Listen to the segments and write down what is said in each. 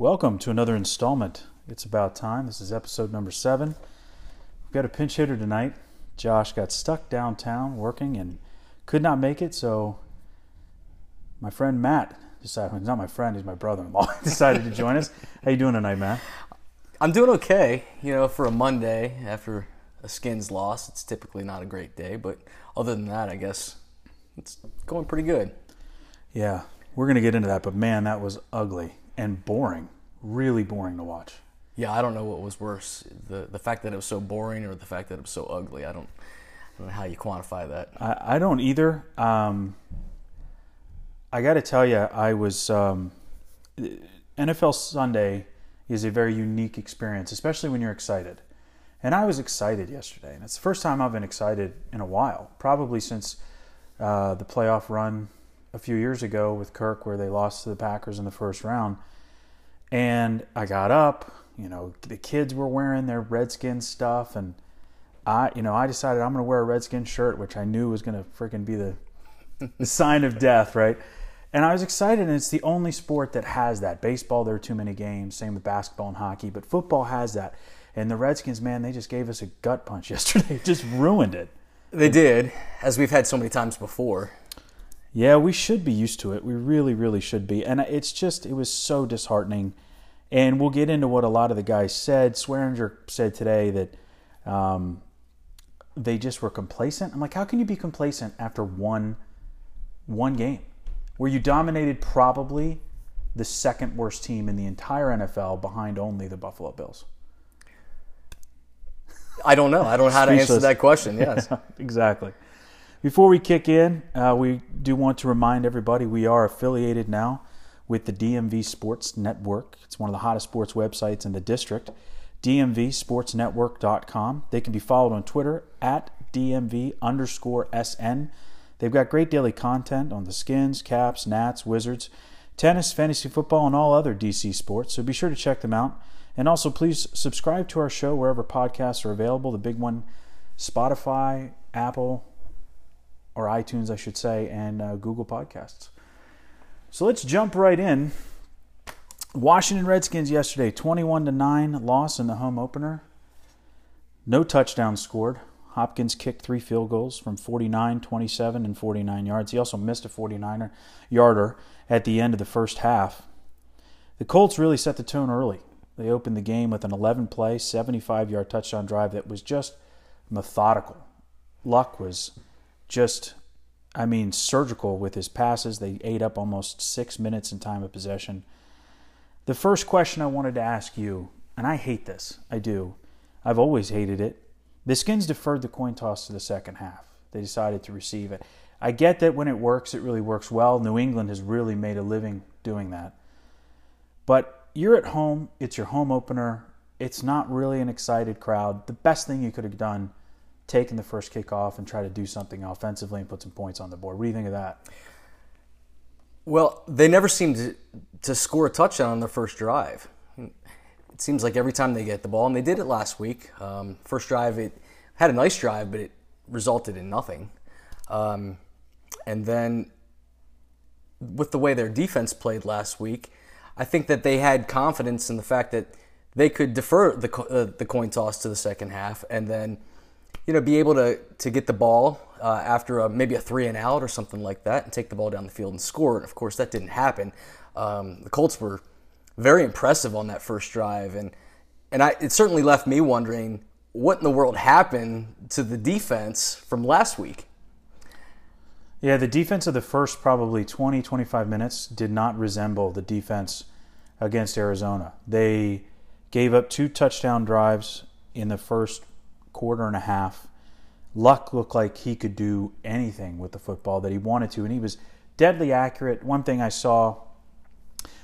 Welcome to another installment. It's about time. This is episode number seven. We've got a pinch hitter tonight. Josh got stuck downtown working and could not make it, so my friend Matt decided. He's not my friend; he's my brother-in-law. decided to join us. How you doing tonight, Matt? I'm doing okay. You know, for a Monday after a Skins loss, it's typically not a great day, but other than that, I guess it's going pretty good. Yeah, we're gonna get into that, but man, that was ugly and boring. Really boring to watch. Yeah, I don't know what was worse the the fact that it was so boring or the fact that it was so ugly. I don't, I don't know how you quantify that. I, I don't either. Um, I got to tell you, I was um, NFL Sunday is a very unique experience, especially when you're excited. And I was excited yesterday, and it's the first time I've been excited in a while, probably since uh, the playoff run a few years ago with Kirk, where they lost to the Packers in the first round. And I got up, you know, the kids were wearing their Redskins stuff, and I, you know, I decided I'm going to wear a Redskin shirt, which I knew was going to freaking be the, the sign of death, right? And I was excited, and it's the only sport that has that. Baseball, there are too many games. Same with basketball and hockey, but football has that. And the Redskins, man, they just gave us a gut punch yesterday. just ruined it. They did, as we've had so many times before. Yeah, we should be used to it. We really, really should be. And it's just, it was so disheartening. And we'll get into what a lot of the guys said. Swearinger said today that um, they just were complacent. I'm like, how can you be complacent after one one game where you dominated probably the second worst team in the entire NFL behind only the Buffalo Bills? I don't know. I don't know how to answer that question. Yes. exactly. Before we kick in, uh, we do want to remind everybody we are affiliated now with the DMV Sports Network. It's one of the hottest sports websites in the district. DMVSportsNetwork.com. They can be followed on Twitter at DMV underscore SN. They've got great daily content on the Skins, Caps, Nats, Wizards, tennis, fantasy football, and all other DC sports. So be sure to check them out. And also, please subscribe to our show wherever podcasts are available. The big one, Spotify, Apple, or iTunes, I should say, and uh, Google Podcasts. So let's jump right in. Washington Redskins yesterday, 21 to 9 loss in the home opener. No touchdowns scored. Hopkins kicked three field goals from 49, 27, and 49 yards. He also missed a 49er yarder at the end of the first half. The Colts really set the tone early. They opened the game with an 11 play, 75 yard touchdown drive that was just methodical. Luck was just, I mean, surgical with his passes. They ate up almost six minutes in time of possession. The first question I wanted to ask you, and I hate this, I do. I've always hated it. The Skins deferred the coin toss to the second half. They decided to receive it. I get that when it works, it really works well. New England has really made a living doing that. But you're at home, it's your home opener, it's not really an excited crowd. The best thing you could have done, taken the first kick off and try to do something offensively and put some points on the board. What do you think of that? Well, they never seem to, to score a touchdown on their first drive. It seems like every time they get the ball, and they did it last week. Um, first drive, it had a nice drive, but it resulted in nothing. Um, and then with the way their defense played last week, I think that they had confidence in the fact that they could defer the uh, the coin toss to the second half, and then you know be able to to get the ball uh, after a, maybe a three and out or something like that, and take the ball down the field and score. And of course, that didn't happen. Um, the Colts were very impressive on that first drive, and and I, it certainly left me wondering what in the world happened to the defense from last week. Yeah, the defense of the first probably 20, 25 minutes did not resemble the defense against Arizona. They gave up two touchdown drives in the first quarter and a half. Luck looked like he could do anything with the football that he wanted to, and he was deadly accurate. One thing I saw,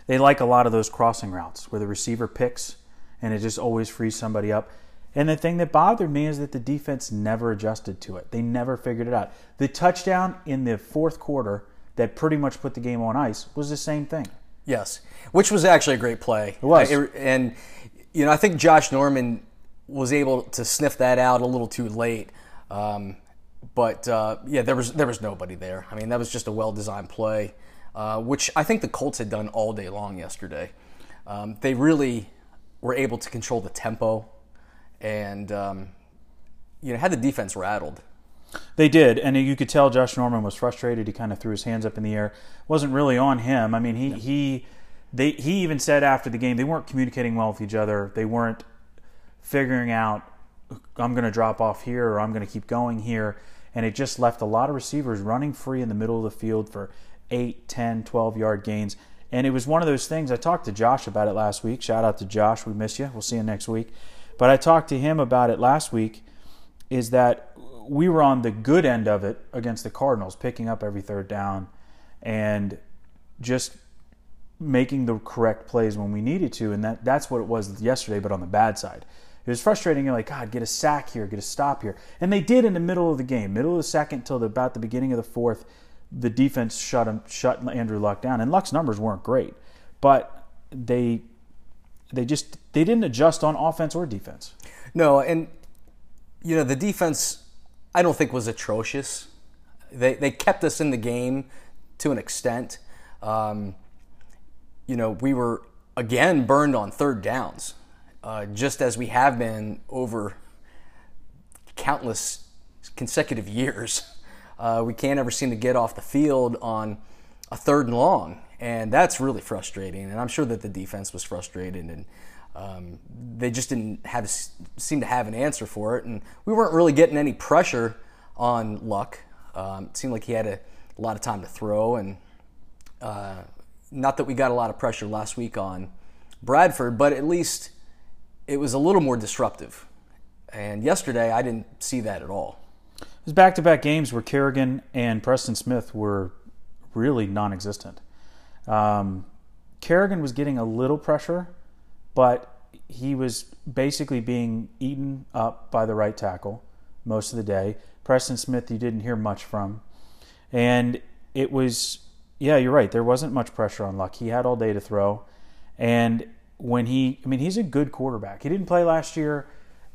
they like a lot of those crossing routes where the receiver picks and it just always frees somebody up. And the thing that bothered me is that the defense never adjusted to it. They never figured it out. The touchdown in the fourth quarter that pretty much put the game on ice was the same thing. Yes, which was actually a great play. It was. And you know, I think Josh Norman was able to sniff that out a little too late. Um, but uh, yeah, there was there was nobody there. I mean, that was just a well designed play, uh, which I think the Colts had done all day long yesterday. Um, they really were able to control the tempo, and um, you know had the defense rattled. They did, and you could tell Josh Norman was frustrated. He kind of threw his hands up in the air. It wasn't really on him. I mean, he he they he even said after the game they weren't communicating well with each other. They weren't figuring out I'm going to drop off here or I'm going to keep going here. And it just left a lot of receivers running free in the middle of the field for 8, 10, 12 yard gains. And it was one of those things. I talked to Josh about it last week. Shout out to Josh. We miss you. We'll see you next week. But I talked to him about it last week is that we were on the good end of it against the Cardinals, picking up every third down and just making the correct plays when we needed to. And that, that's what it was yesterday, but on the bad side. It was frustrating. You're like, God, get a sack here, get a stop here. And they did in the middle of the game, middle of the second till the, about the beginning of the fourth. The defense shut him, shut Andrew Luck down, and Luck's numbers weren't great, but they they just they didn't adjust on offense or defense. No, and you know the defense, I don't think was atrocious. They they kept us in the game to an extent. Um, you know, we were again burned on third downs uh, just as we have been over countless consecutive years. Uh, we can't ever seem to get off the field on a third and long, and that's really frustrating. And I'm sure that the defense was frustrated, and um, they just didn't have seem to have an answer for it. And we weren't really getting any pressure on Luck. Um, it seemed like he had a, a, lot of time to throw, and uh, not that we got a lot of pressure last week on Bradford, but at least it was a little more disruptive. And yesterday, I didn't see that at all. It was back to back games where Kerrigan and Preston Smith were really non existent. Um, Kerrigan was getting a little pressure, but he was basically being eaten up by the right tackle most of the day. Preston Smith, you didn't hear much from. And it was, yeah, you're right. There wasn't much pressure on Luck. He had all day to throw. And when he, I mean, he's a good quarterback. He didn't play last year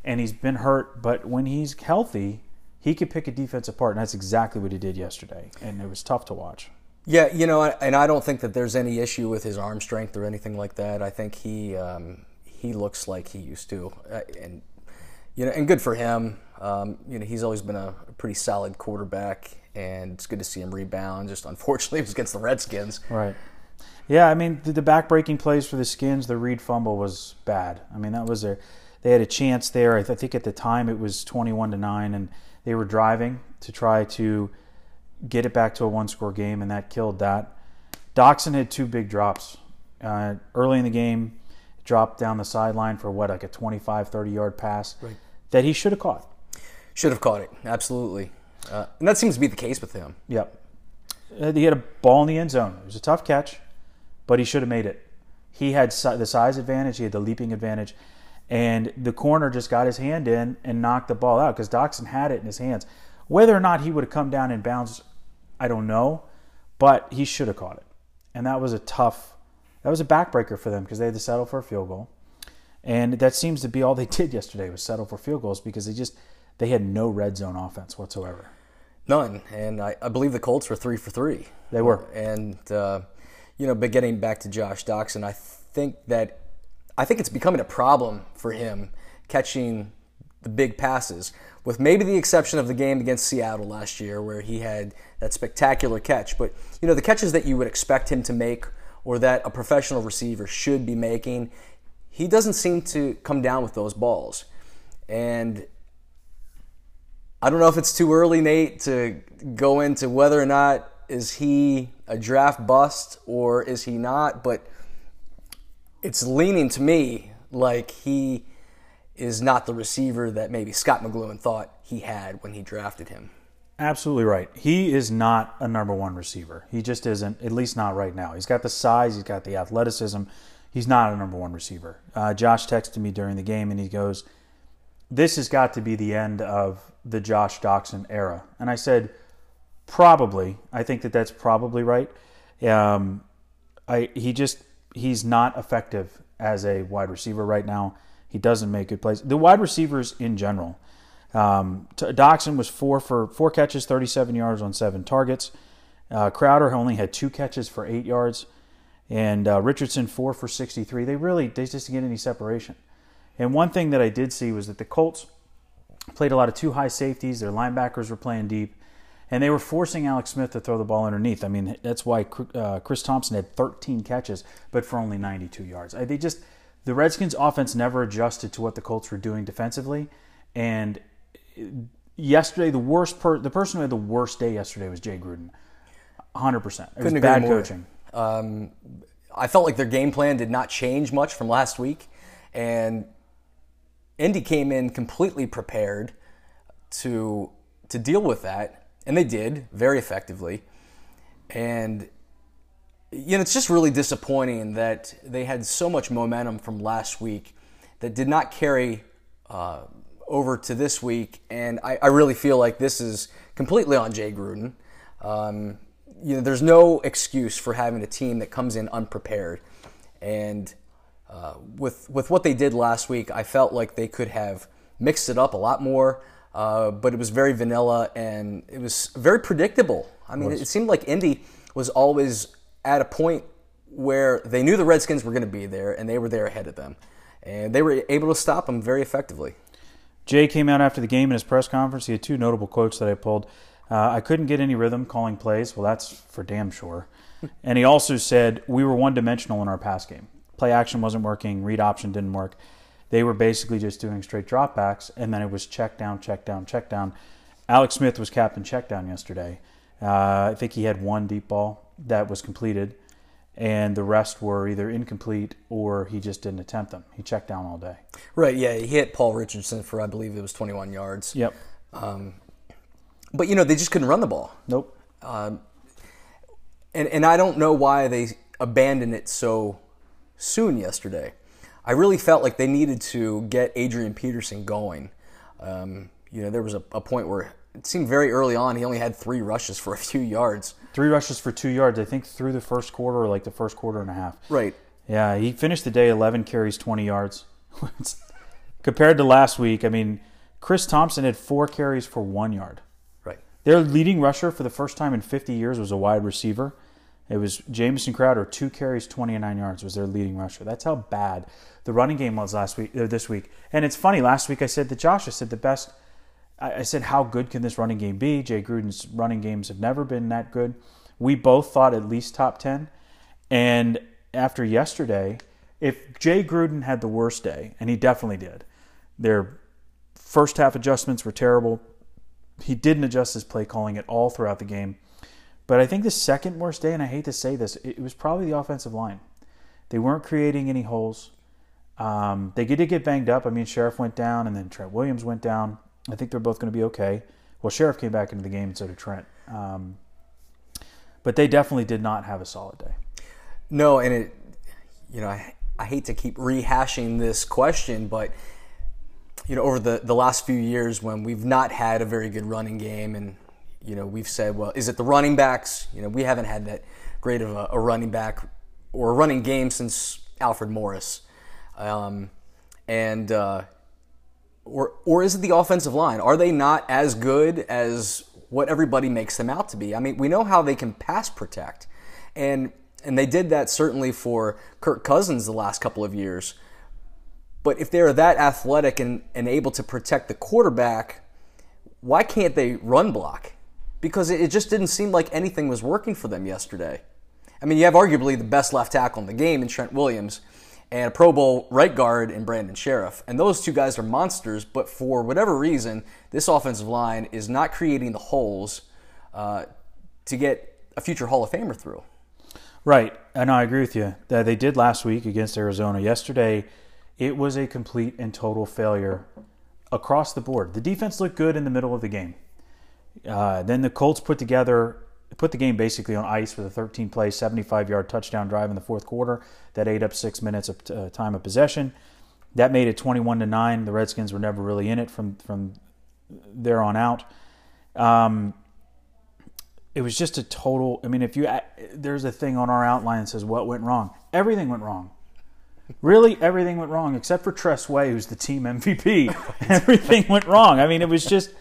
and he's been hurt, but when he's healthy, he could pick a defense apart, and that's exactly what he did yesterday. And it was tough to watch. Yeah, you know, and I don't think that there's any issue with his arm strength or anything like that. I think he um, he looks like he used to, uh, and you know, and good for him. Um, you know, he's always been a pretty solid quarterback, and it's good to see him rebound. Just unfortunately, it was against the Redskins. Right. Yeah, I mean the, the back-breaking plays for the Skins, the Reed fumble was bad. I mean that was a they had a chance there. I, th- I think at the time it was twenty-one to nine, and they were driving to try to get it back to a one-score game, and that killed that. Doctson had two big drops uh, early in the game. Dropped down the sideline for what, like a 25, 30 yard pass right. that he should have caught. Should have caught it, absolutely. Uh, and that seems to be the case with him. Yep. Uh, he had a ball in the end zone. It was a tough catch but he should have made it. He had the size advantage, he had the leaping advantage, and the corner just got his hand in and knocked the ball out because Doctson had it in his hands. Whether or not he would have come down in bounds, I don't know, but he should have caught it. And that was a tough, that was a backbreaker for them because they had to settle for a field goal. And that seems to be all they did yesterday was settle for field goals because they just they had no red zone offense whatsoever. None, and I, I believe the Colts were three for three. They were, and uh, you know, but getting back to Josh Doctson, I think that I think it's becoming a problem for him catching the big passes, with maybe the exception of the game against Seattle last year where he had that spectacular catch. But you know, the catches that you would expect him to make or that a professional receiver should be making, he doesn't seem to come down with those balls. And I don't know if it's too early, Nate, to go into whether or not is he a draft bust or is he not? But it's leaning to me like he is not the receiver that maybe Scott McCloughan thought he had when he drafted him. Absolutely right. He is not a number one receiver. He just isn't, at least not right now. He's got the size, he's got the athleticism. He's not a number one receiver. Uh, Josh texted me during the game and he goes, This has got to be the end of the Josh Doctson era. And I said, Probably, I think that that's probably right. Um, I he just he's not effective as a wide receiver right now. He doesn't make good plays. The wide receivers in general. Um, Doctson was four for four catches, 37 yards on seven targets. Uh, Crowder only had two catches for eight yards. and uh, Richardson four for 63. They really they just didn't get any separation. And one thing that I did see was that the Colts played a lot of two high safeties. Their linebackers were playing deep, and they were forcing Alex Smith to throw the ball underneath. I mean, that's why uh, Chris Thompson had 13 catches, but for only 92 yards. They just the Redskins' offense never adjusted to what the Colts were doing defensively, and yesterday the worst per, the person who had the worst day yesterday was Jay Gruden. 100. percent It was bad coaching. Um, I felt like their game plan did not change much from last week, and Indy came in completely prepared to to deal with that, and they did very effectively. And you know, it's just really disappointing that they had so much momentum from last week that did not carry uh, over to this week, and I, I, really feel like this is completely on Jay Gruden. Um, you know, there's no excuse for having a team that comes in unprepared, and uh, with with what they did last week, I felt like they could have mixed it up a lot more. Uh, but it was very vanilla and it was very predictable. I mean, it, it seemed like Indy was always at a point where they knew the Redskins were going to be there and they were there ahead of them, and they were able to stop them very effectively. Jay came out after the game in his press conference. He had two notable quotes that I pulled. Uh, I couldn't get any rhythm calling plays. Well, that's for damn sure. and he also said we were one dimensional in our pass game. Play action wasn't working, read option didn't work. They were basically just doing straight dropbacks, and then it was check down, check down, check down. Alex Smith was captain check down yesterday. Uh, I think he had one deep ball that was completed, and the rest were either incomplete or he just didn't attempt them. He checked down all day. Right. Yeah. He hit Paul Richardson for I believe it was 21 yards. Yep. Um, but you know they just couldn't run the ball. Nope. Um, and and I don't know why they abandoned it so soon yesterday. I really felt like they needed to get Adrian Peterson going. Um, you know, there was a, a, point where it seemed very early on he only had three rushes for a few yards. Three rushes for two yards, I think, through the first quarter or like the first quarter and a half. Right. Yeah, he finished the day 11 carries, 20 yards. Compared to last week, I mean, Chris Thompson had four carries for one yard. Right. Their leading rusher for the first time in 50 years was a wide receiver. It was Jamison Crowder, two carries, 29 yards was their leading rusher. That's how bad the running game was last week or this week. And it's funny. Last week I said that Josh, I said the best. I said how good can this running game be? Jay Gruden's running games have never been that good. We both thought at least top 10. And after yesterday, if Jay Gruden had the worst day, and he definitely did, their first half adjustments were terrible he didn't adjust his play calling at all throughout the game. But I think the second worst day, and I hate to say this, it was probably the offensive line. They weren't creating any holes. Um, they did get banged up. I mean, Scherff went down, and then Trent Williams went down. I think they're both going to be okay. Well, Scherff came back into the game, and so did Trent. Um, but they definitely did not have a solid day. No, and it, you know, I, I hate to keep rehashing this question, but you know, over the, the last few years when we've not had a very good running game and, you know, we've said, well, is it the running backs? You know, we haven't had that great of a, a running back or a running game since Alfred Morris. Um, and, uh, or, or is it the offensive line? Are they not as good as what everybody makes them out to be? I mean, we know how they can pass protect. And, and they did that certainly for Kirk Cousins the last couple of years. But if they're that athletic and, and able to protect the quarterback, why can't they run block? Because it just didn't seem like anything was working for them yesterday. I mean, you have arguably the best left tackle in the game in Trent Williams and a Pro Bowl right guard in Brandon Scherff. And those two guys are monsters, but for whatever reason, this offensive line is not creating the holes uh, to get a future Hall of Famer through. Right. And I agree with you. That they did last week against Arizona. Yesterday, it was a complete and total failure across the board. The defense looked good in the middle of the game. Uh, then the Colts put together put the game basically on ice with a 13 play, 75 yard touchdown drive in the fourth quarter that ate up six minutes of uh, time of possession. That made it 21 to nine. The Redskins were never really in it from from there on out. Um, it was just a total. I mean, if you there's a thing on our outline that says what went wrong. Everything went wrong. Really, everything went wrong except for Tress Way, who's the team MVP. everything went wrong. I mean, it was just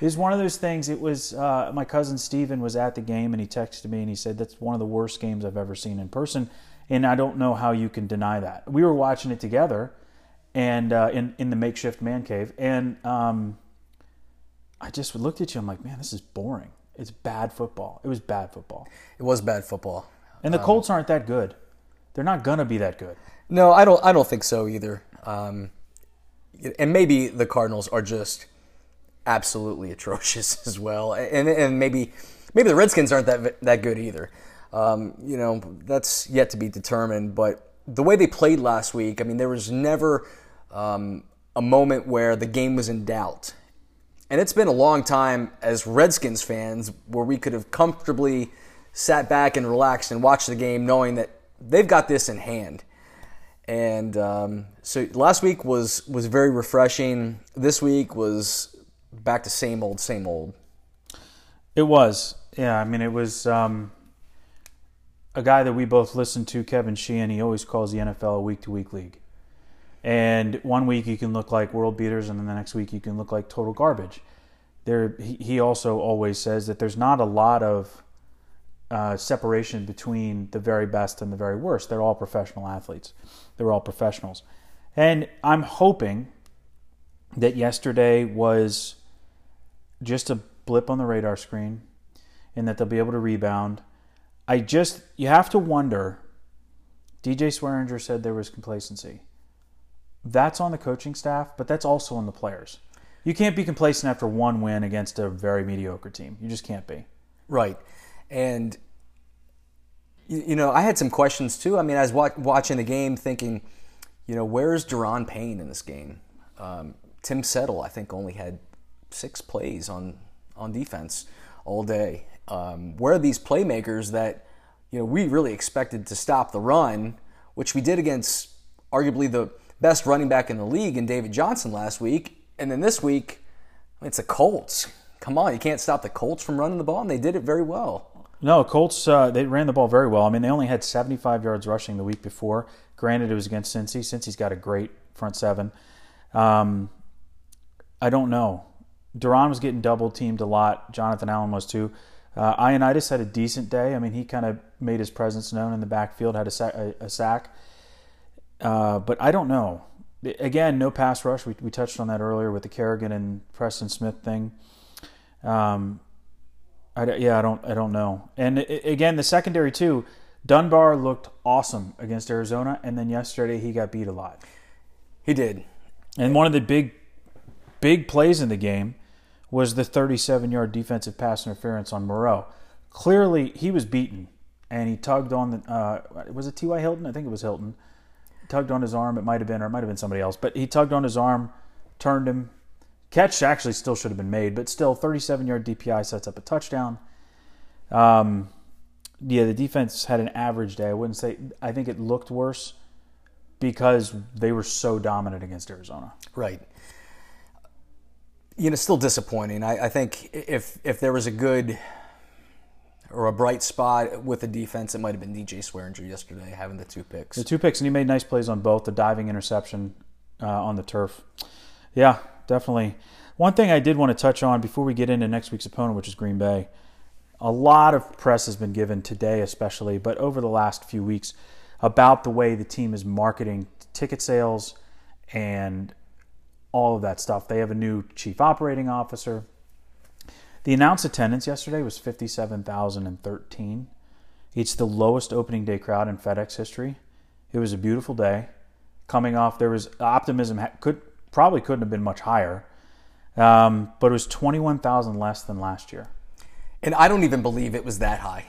it was one of those things. It was uh, my cousin Steven was at the game and he texted me and he said that's one of the worst games I've ever seen in person. and I don't know how you can deny that. We were watching it together, and uh, in in the makeshift man cave, and um, I just looked at you. I'm like, man, this is boring. It's bad football. It was bad football. It was bad football. And the Colts aren't that good. They're not gonna be that good. No, I don't. I don't think so either. Um, and maybe the Cardinals are just absolutely atrocious as well, and and maybe maybe the Redskins aren't that that good either. Um, you know, that's yet to be determined. But the way they played last week, I mean, there was never um, a moment where the game was in doubt. And it's been a long time as Redskins fans where we could have comfortably sat back and relaxed and watched the game knowing that they've got this in hand. And um, so last week was was very refreshing. This week was back to same old, same old. It was, yeah. I mean, it was um, a guy that we both listen to, Kevin Sheehan. He always calls the NFL a week to week league. And one week you can look like world beaters, and then the next week you can look like total garbage. There, he, he also always says that there's not a lot of uh, separation between the very best and the very worst. They're all professional athletes. They're all professionals. And I'm hoping that yesterday was just a blip on the radar screen and that they'll be able to rebound. I just, you have to wonder. DJ Swearinger said there was complacency. That's on the coaching staff, but that's also on the players. You can't be complacent after one win against a very mediocre team. You just can't be. Right. And, you know, I had some questions too. I mean, I was watching the game thinking, you know, where's Daron Payne in this game? Um, Tim Settle, I think, only had six plays on, on defense all day. Um, where are these playmakers that, you know, we really expected to stop the run, which we did against arguably the best running back in the league in David Johnson last week. And then this week, it's the Colts. Come on, you can't stop the Colts from running the ball, and they did it very well. No, Colts, uh, they ran the ball very well. I mean, they only had 75 yards rushing the week before. Granted, it was against Cincy. Cincy's got a great front seven. Um, I don't know. Daron was getting double teamed a lot. Jonathan Allen was too. Uh, Ioannidis had a decent day. I mean, he kind of made his presence known in the backfield, had a, sa- a, a sack. Uh, but I don't know. Again, no pass rush. We, we touched on that earlier with the Kerrigan and Preston Smith thing. Um, I, yeah, I don't, I don't know. And it, again, the secondary too. Dunbar looked awesome against Arizona, and then yesterday he got beat a lot. He did. And one of the big, big plays in the game was the 37-yard defensive pass interference on Moreau. Clearly, he was beaten, and he tugged on the. Uh, was it T.Y. Hilton? I think it was Hilton tugged on his arm. It might have been, or it might have been somebody else, but he tugged on his arm, turned him. Catch actually still should have been made, but still, 37 yard DPI sets up a touchdown. Um, yeah, the defense had an average day. I wouldn't say, I think it looked worse because they were so dominant against Arizona. Right. You know, still disappointing. I, I think if if there was a good or a bright spot with the defense, it might have been DJ Swearinger yesterday having the two picks. The two picks, and he made nice plays on both the diving interception uh, on the turf. Yeah, definitely. One thing I did want to touch on before we get into next week's opponent, which is Green Bay. A lot of press has been given today, especially, but over the last few weeks, about the way the team is marketing ticket sales and all of that stuff. They have a new chief operating officer. The announced attendance yesterday was 57,013. It's the lowest opening day crowd in FedEx history. It was a beautiful day. Coming off, there was optimism. Could probably couldn't have been much higher, um, but it was 21,000 less than last year. And I don't even believe it was that high.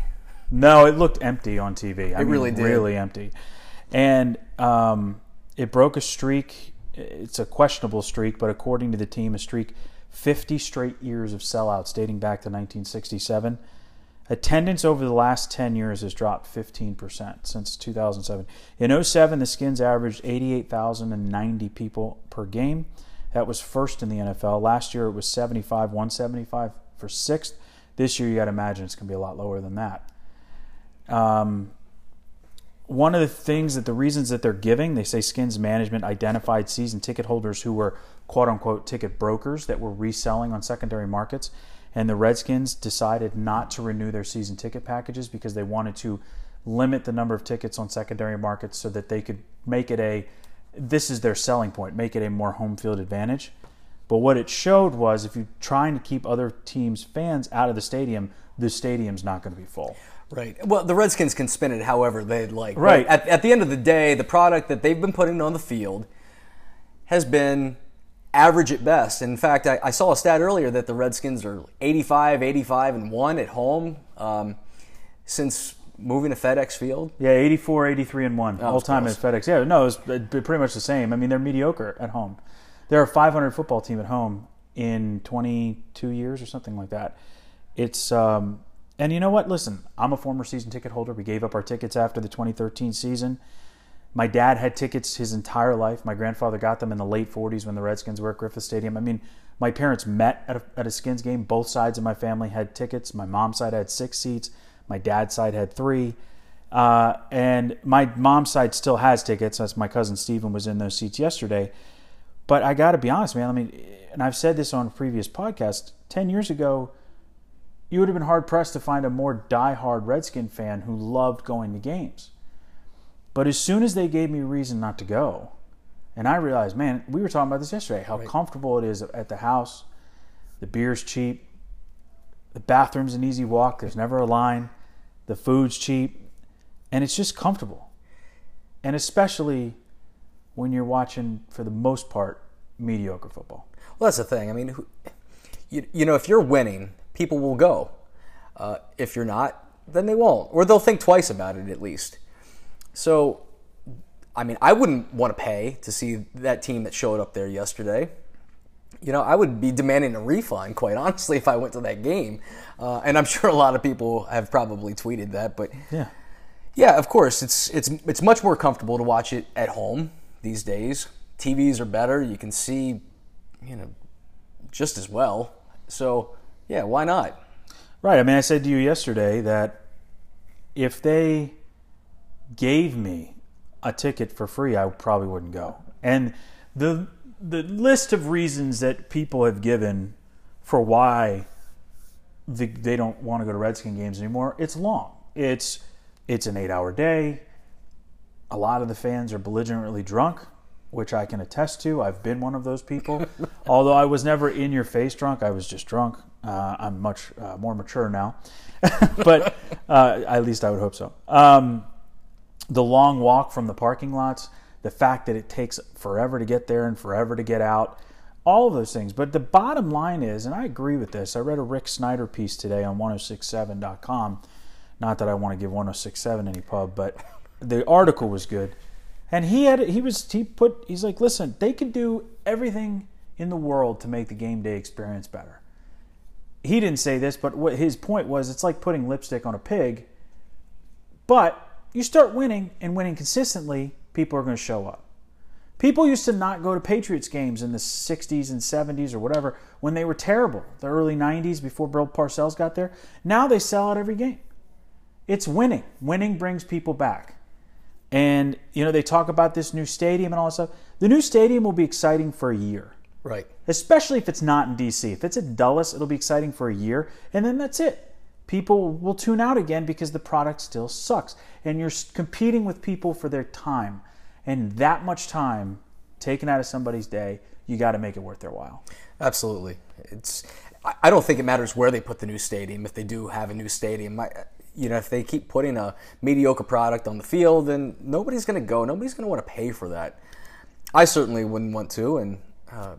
No, it looked empty on TV. I it mean, really did. Really empty. And um, it broke a streak. It's a questionable streak, but according to the team, a streak 50 straight years of sellouts dating back to 1967. Attendance over the last 10 years has dropped 15% since 2007. In 07, the Skins averaged 88,090 people per game. That was first in the NFL. Last year it was 75, 175 for sixth. This year you got to imagine it's going to be a lot lower than that. Um, one of the things that the reasons that they're giving, they say Skins management identified season ticket holders who were quote unquote ticket brokers that were reselling on secondary markets. And the Redskins decided not to renew their season ticket packages because they wanted to limit the number of tickets on secondary markets so that they could make it a this is their selling point, make it a more home field advantage. But what it showed was if you're trying to keep other teams' fans out of the stadium, the stadium's not going to be full. Right. Well, the Redskins can spin it however they'd like. Right. At, at the end of the day, the product that they've been putting on the field has been average at best. In fact, I, I saw a stat earlier that the Redskins are 85, 85, and 1 at home um, since moving to FedEx Field. Yeah, 84, 83, and 1 Oh, all time at. FedEx. Yeah, no, it's pretty much the same. I mean, they're mediocre at home. They're a 500 football team at home in 22 years or something like that. It's um, and you know what? Listen, I'm a former season ticket holder. We gave up our tickets after the 2013 season. My dad had tickets his entire life. My grandfather got them in the late 40s when the Redskins were at Griffith Stadium. I mean, my parents met at a, at a Skins game. Both sides of my family had tickets. My mom's side had six seats. My dad's side had three. Uh, and my mom's side still has tickets. That's my cousin Steven was in those seats yesterday. But I got to be honest, man. I mean, and I've said this on previous podcast. Ten years ago, you would have been hard pressed to find a more diehard Redskin fan who loved going to games. But as soon as they gave me a reason not to go, and I realized, man, we were talking about this yesterday, how comfortable it is at the house. The beer's cheap. The bathroom's an easy walk. There's never a line. The food's cheap. And it's just comfortable. And especially when you're watching, for the most part, mediocre football. Well, that's the thing. I mean, you, you know, if you're winning, people will go. Uh, if you're not, then they won't, or they'll think twice about it at least. So, I mean, I wouldn't want to pay to see that team that showed up there yesterday. You know, I would be demanding a refund, quite honestly, if I went to that game. Uh, and I'm sure a lot of people have probably tweeted that. But Yeah. yeah, of course, it's it's it's much more comfortable to watch it at home these days. TVs are better; you can see, you know, just as well. So yeah, why not? Right. I mean, I said to you yesterday that if they gave me a ticket for free, I probably wouldn't go. And the the list of reasons that people have given for why the, they don't want to go to Redskin games anymore, it's long. It's it's an eight hour day. A lot of the fans are belligerently drunk, which I can attest to. I've been one of those people. Although I was never in your face drunk, I was just drunk. Uh, I'm much uh, more mature now, but uh, at least I would hope so. Um, the long walk from the parking lots, the fact that it takes forever to get there and forever to get out, all of those things. But the bottom line is, and I agree with this, I read a Rick Snider piece today on 1067.com. Not that I want to give 1067 any pub, but the article was good. And he had he was he put he's like, listen, they could do everything in the world to make the game day experience better. He didn't say this, but what his point was, it's like putting lipstick on a pig. But you start winning and winning consistently, people are going to show up. People used to not go to Patriots games in the 60s and 70s or whatever when they were terrible, the early 90s before Bill Parcells got there. Now they sell out every game. It's winning. Winning brings people back. And, you know, they talk about this new stadium and all that stuff. The new stadium will be exciting for a year, Right. Especially if it's not in DC. If it's at Dulles, it'll be exciting for a year, and then that's it. People will tune out again because the product still sucks. And you're competing with people for their time. And that much time taken out of somebody's day, you got to make it worth their while. Absolutely. It's. I- don't think it matters where they put the new stadium. If they do have a new stadium, I, you know, if they keep putting a mediocre product on the field, then nobody's going to go. Nobody's going to want to pay for that. I certainly wouldn't want to, and uh,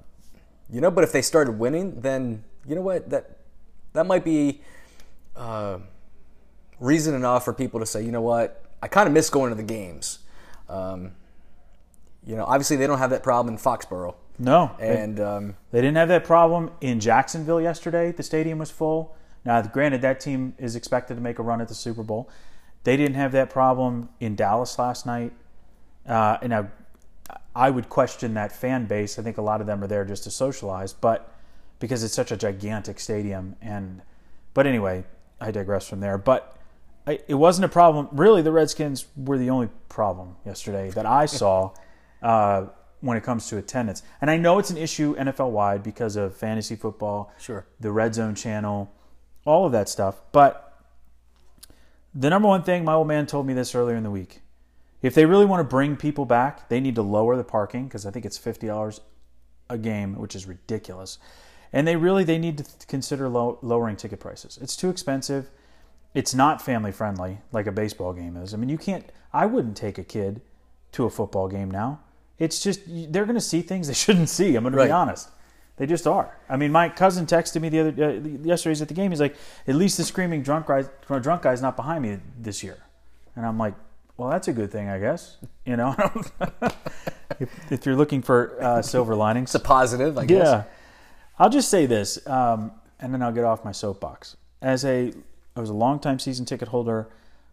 you know. But if they started winning, then you know what that that might be uh, reason enough for people to say, you know what, I kind of miss going to the games. Um, you know, obviously they don't have that problem in Foxborough, No. they- and um, They didn't have that problem in Jacksonville yesterday. The stadium was full. Now, granted, that team is expected to make a run at the Super Bowl. They didn't have that problem in Dallas last night. Uh, and now, I would question that fan base. I think a lot of them are there just to socialize, but because it's such a gigantic stadium. And but anyway, I digress from there. But I, it wasn't a problem. Really, the Redskins were the only problem yesterday that I saw uh, when it comes to attendance. And I know it's an issue NFL wide because of fantasy football, Sure. the Red Zone channel, all of that stuff. But the number one thing my old man told me this earlier in the week. If they really want to bring people back, they need to lower the parking because I think it's fifty dollars a game, which is ridiculous. And they really they need to consider low, lowering ticket prices. It's too expensive. It's not family friendly like a baseball game is. I mean, you can't. I wouldn't take a kid to a football game now. It's just they're going to see things they shouldn't see. I'm going to be honest. They just are. I mean, my cousin texted me the other uh, yesterday. He's at the game. He's like, "At least the screaming drunk guy, drunk guy's not behind me this year." And I'm like, "Well, that's a good thing, I guess." You know, if, if, you're looking for uh, silver linings, it's a positive, I guess. Yeah. I'll just say this, um, and then I'll get off my soapbox. As a, I was a longtime season ticket holder.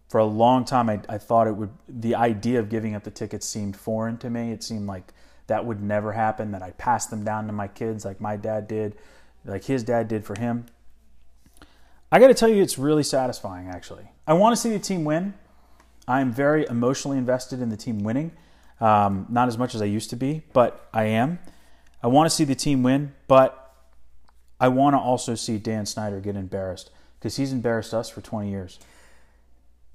For a long time, I, I thought it would. The idea of giving up the tickets seemed foreign to me. It seemed like that would never happen, that I'd pass them down to my kids like my dad did, like his dad did for him. I got to tell you, it's really satisfying, actually. I want to see the team win. I'm very emotionally invested in the team winning. Um, not as much as I used to be, but I am. I want to see the team win, but I want to also see Dan Snyder get embarrassed because he's embarrassed us for 20 years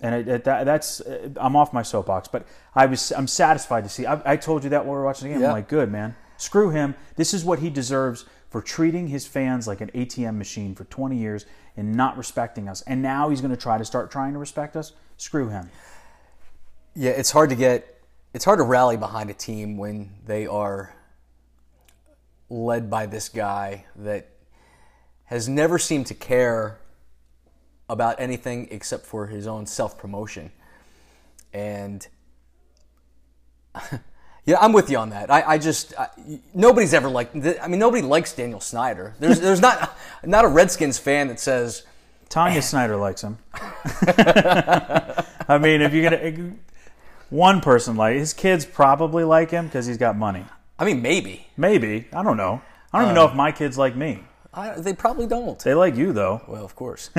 and it, it, that, that's uh, I'm off my soapbox, but I was I'm satisfied to see. I, I told you that while we were watching the game. Yeah. I'm like, good man, screw him. This is what he deserves for treating his fans like an ATM machine for 20 years and not respecting us. And now he's going to try to start trying to respect us. Screw him. Yeah, it's hard to get. It's hard to rally behind a team when they are led by this guy that has never seemed to care about anything except for his own self promotion. And yeah, I'm with you on that. I, I just I, nobody's ever liked. I mean, nobody likes Daniel Snyder. There's there's not not a Redskins fan that says Tanya Snyder likes him. I mean, if you're gonna one person like his kids probably like him because he's got money. I mean, maybe. Maybe I don't know. I don't even know if my kids like me. I, they probably don't. They like you though. Well, of course.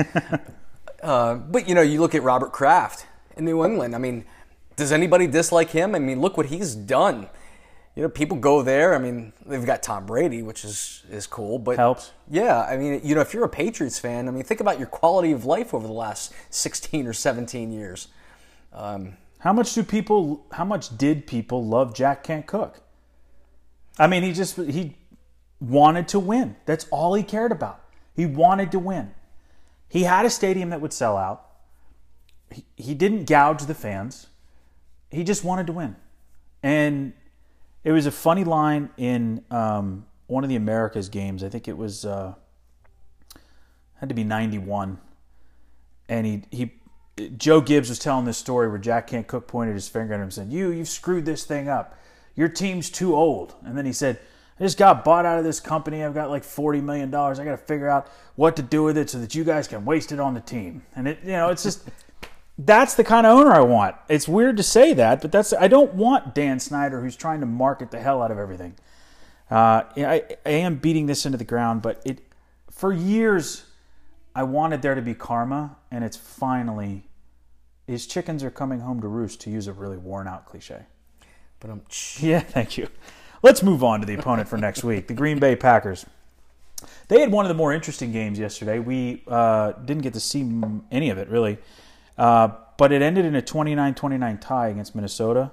uh, but you know, you look at Robert Kraft in New England. I mean, does anybody dislike him? I mean, look what he's done. You know, people go there. I mean, they've got Tom Brady, which is is cool, but helps. Yeah, I mean, you know, if you're a Patriots fan, I mean, think about your quality of life over the last 16 or 17 years. Um, how much do people? How much did people love Jack Kent Cooke? I mean, he just he wanted to win. That's all he cared about. He wanted to win. He had a stadium that would sell out. He, he didn't gouge the fans. He just wanted to win. And it was a funny line in um, one of the Americas games. I think it was uh, had to be '91, and he he Joe Gibbs was telling this story where Jack Kent Cooke pointed his finger at him and said, "You you've screwed this thing up. Your team's too old." And then he said, I just got bought out of this company. I've got like $40 million. I got to figure out what to do with it so that you guys can waste it on the team. And it, you know, it's just, that's the kind of owner I want. It's weird to say that, but that's, I don't want Dan Snyder who's trying to market the hell out of everything. Uh, I, I am beating this into the ground, but it, for years, I wanted there to be karma, and it's finally, his chickens are coming home to roost, to use a really worn out cliche. But I'm, yeah, thank you. Let's move on to the opponent for next week, the Green Bay Packers. They had one of the more interesting games yesterday. We uh, didn't get to see any of it really, uh, but it ended in a 29-29 tie against Minnesota.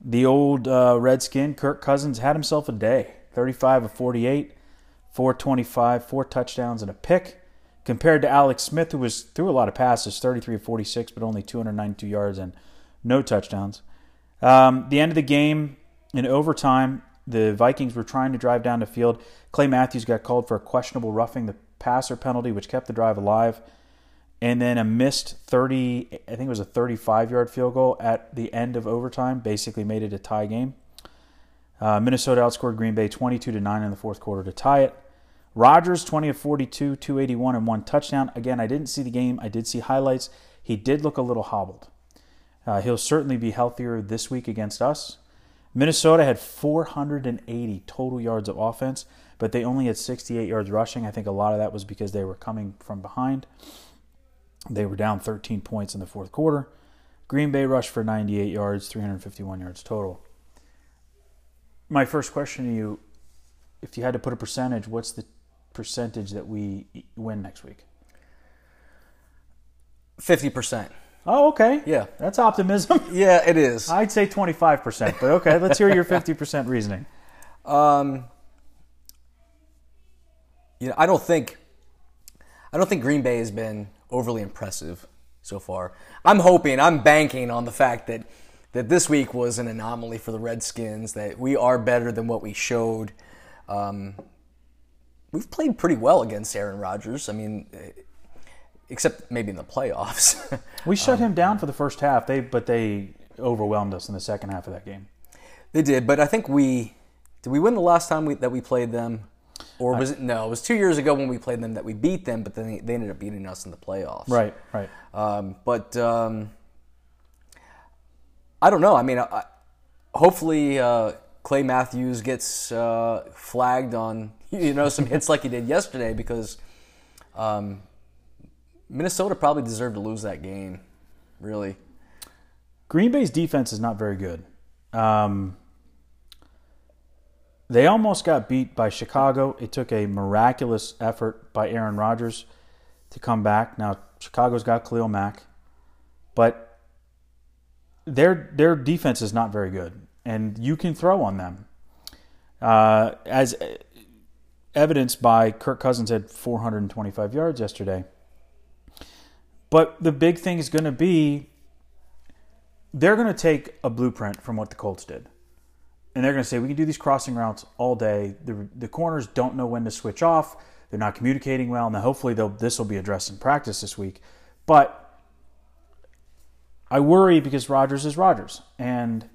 The old uh, Redskin Kirk Cousins had himself a day: 35 of 48, 425, four touchdowns and a pick. Compared to Alex Smith, who was threw a lot of passes, 33 of 46, but only 292 yards and no touchdowns. Um, the end of the game, in overtime, the Vikings were trying to drive down the field. Clay Matthews got called for a questionable roughing the passer penalty, which kept the drive alive. And then a missed 30, I think it was a 35 yard field goal at the end of overtime, basically made it a tie game. Uh, Minnesota outscored Green Bay 22 to 9 in the fourth quarter to tie it. Rodgers 20 of 42, 281 and one touchdown. Again, I didn't see the game. I did see highlights. He did look a little hobbled. Uh, he'll certainly be healthier this week against us. Minnesota had 480 total yards of offense, but they only had 68 yards rushing. I think a lot of that was because they were coming from behind. They were down 13 points in the fourth quarter. Green Bay rushed for 98 yards, 351 yards total. My first question to you if you had to put a percentage, what's the percentage that we win next week? Fifty percent. Oh, okay. Yeah. That's optimism. Yeah, it is. I'd say 25%, but okay, let's hear your 50% reasoning. Um, you know, I don't think, I don't think Green Bay has been overly impressive so far. I'm hoping, I'm banking on the fact that that this week was an anomaly for the Redskins. That we are better than what we showed. Um, we've played pretty well against Aaron Rodgers. I mean, except maybe in the playoffs. We shut him down for the first half, they but they overwhelmed us in the second half of that game. they did, but I think we did. We win the last time we, that we played them, or was it no? It was two years ago when we played them that we beat them, but then they, they ended up beating us in the playoffs. Right, right. Um, but um, I don't know. I mean, I, hopefully uh, Clay Matthews gets uh, flagged on you know some hits like he did yesterday because um, Minnesota probably deserved to lose that game. Really, Green Bay's defense is not very good. Um, they almost got beat by Chicago. It took a miraculous effort by Aaron Rodgers to come back. Now Chicago's got Khalil Mack, but their their defense is not very good, and you can throw on them. Uh, as evidenced by Kirk Cousins had 425 yards yesterday. But the big thing is going to be they're going to take a blueprint from what the Colts did. And they're going to say, we can do these crossing routes all day. The, the corners don't know when to switch off. They're not communicating well. Now, hopefully, this will be addressed in practice this week. But I worry because Rodgers is Rodgers. And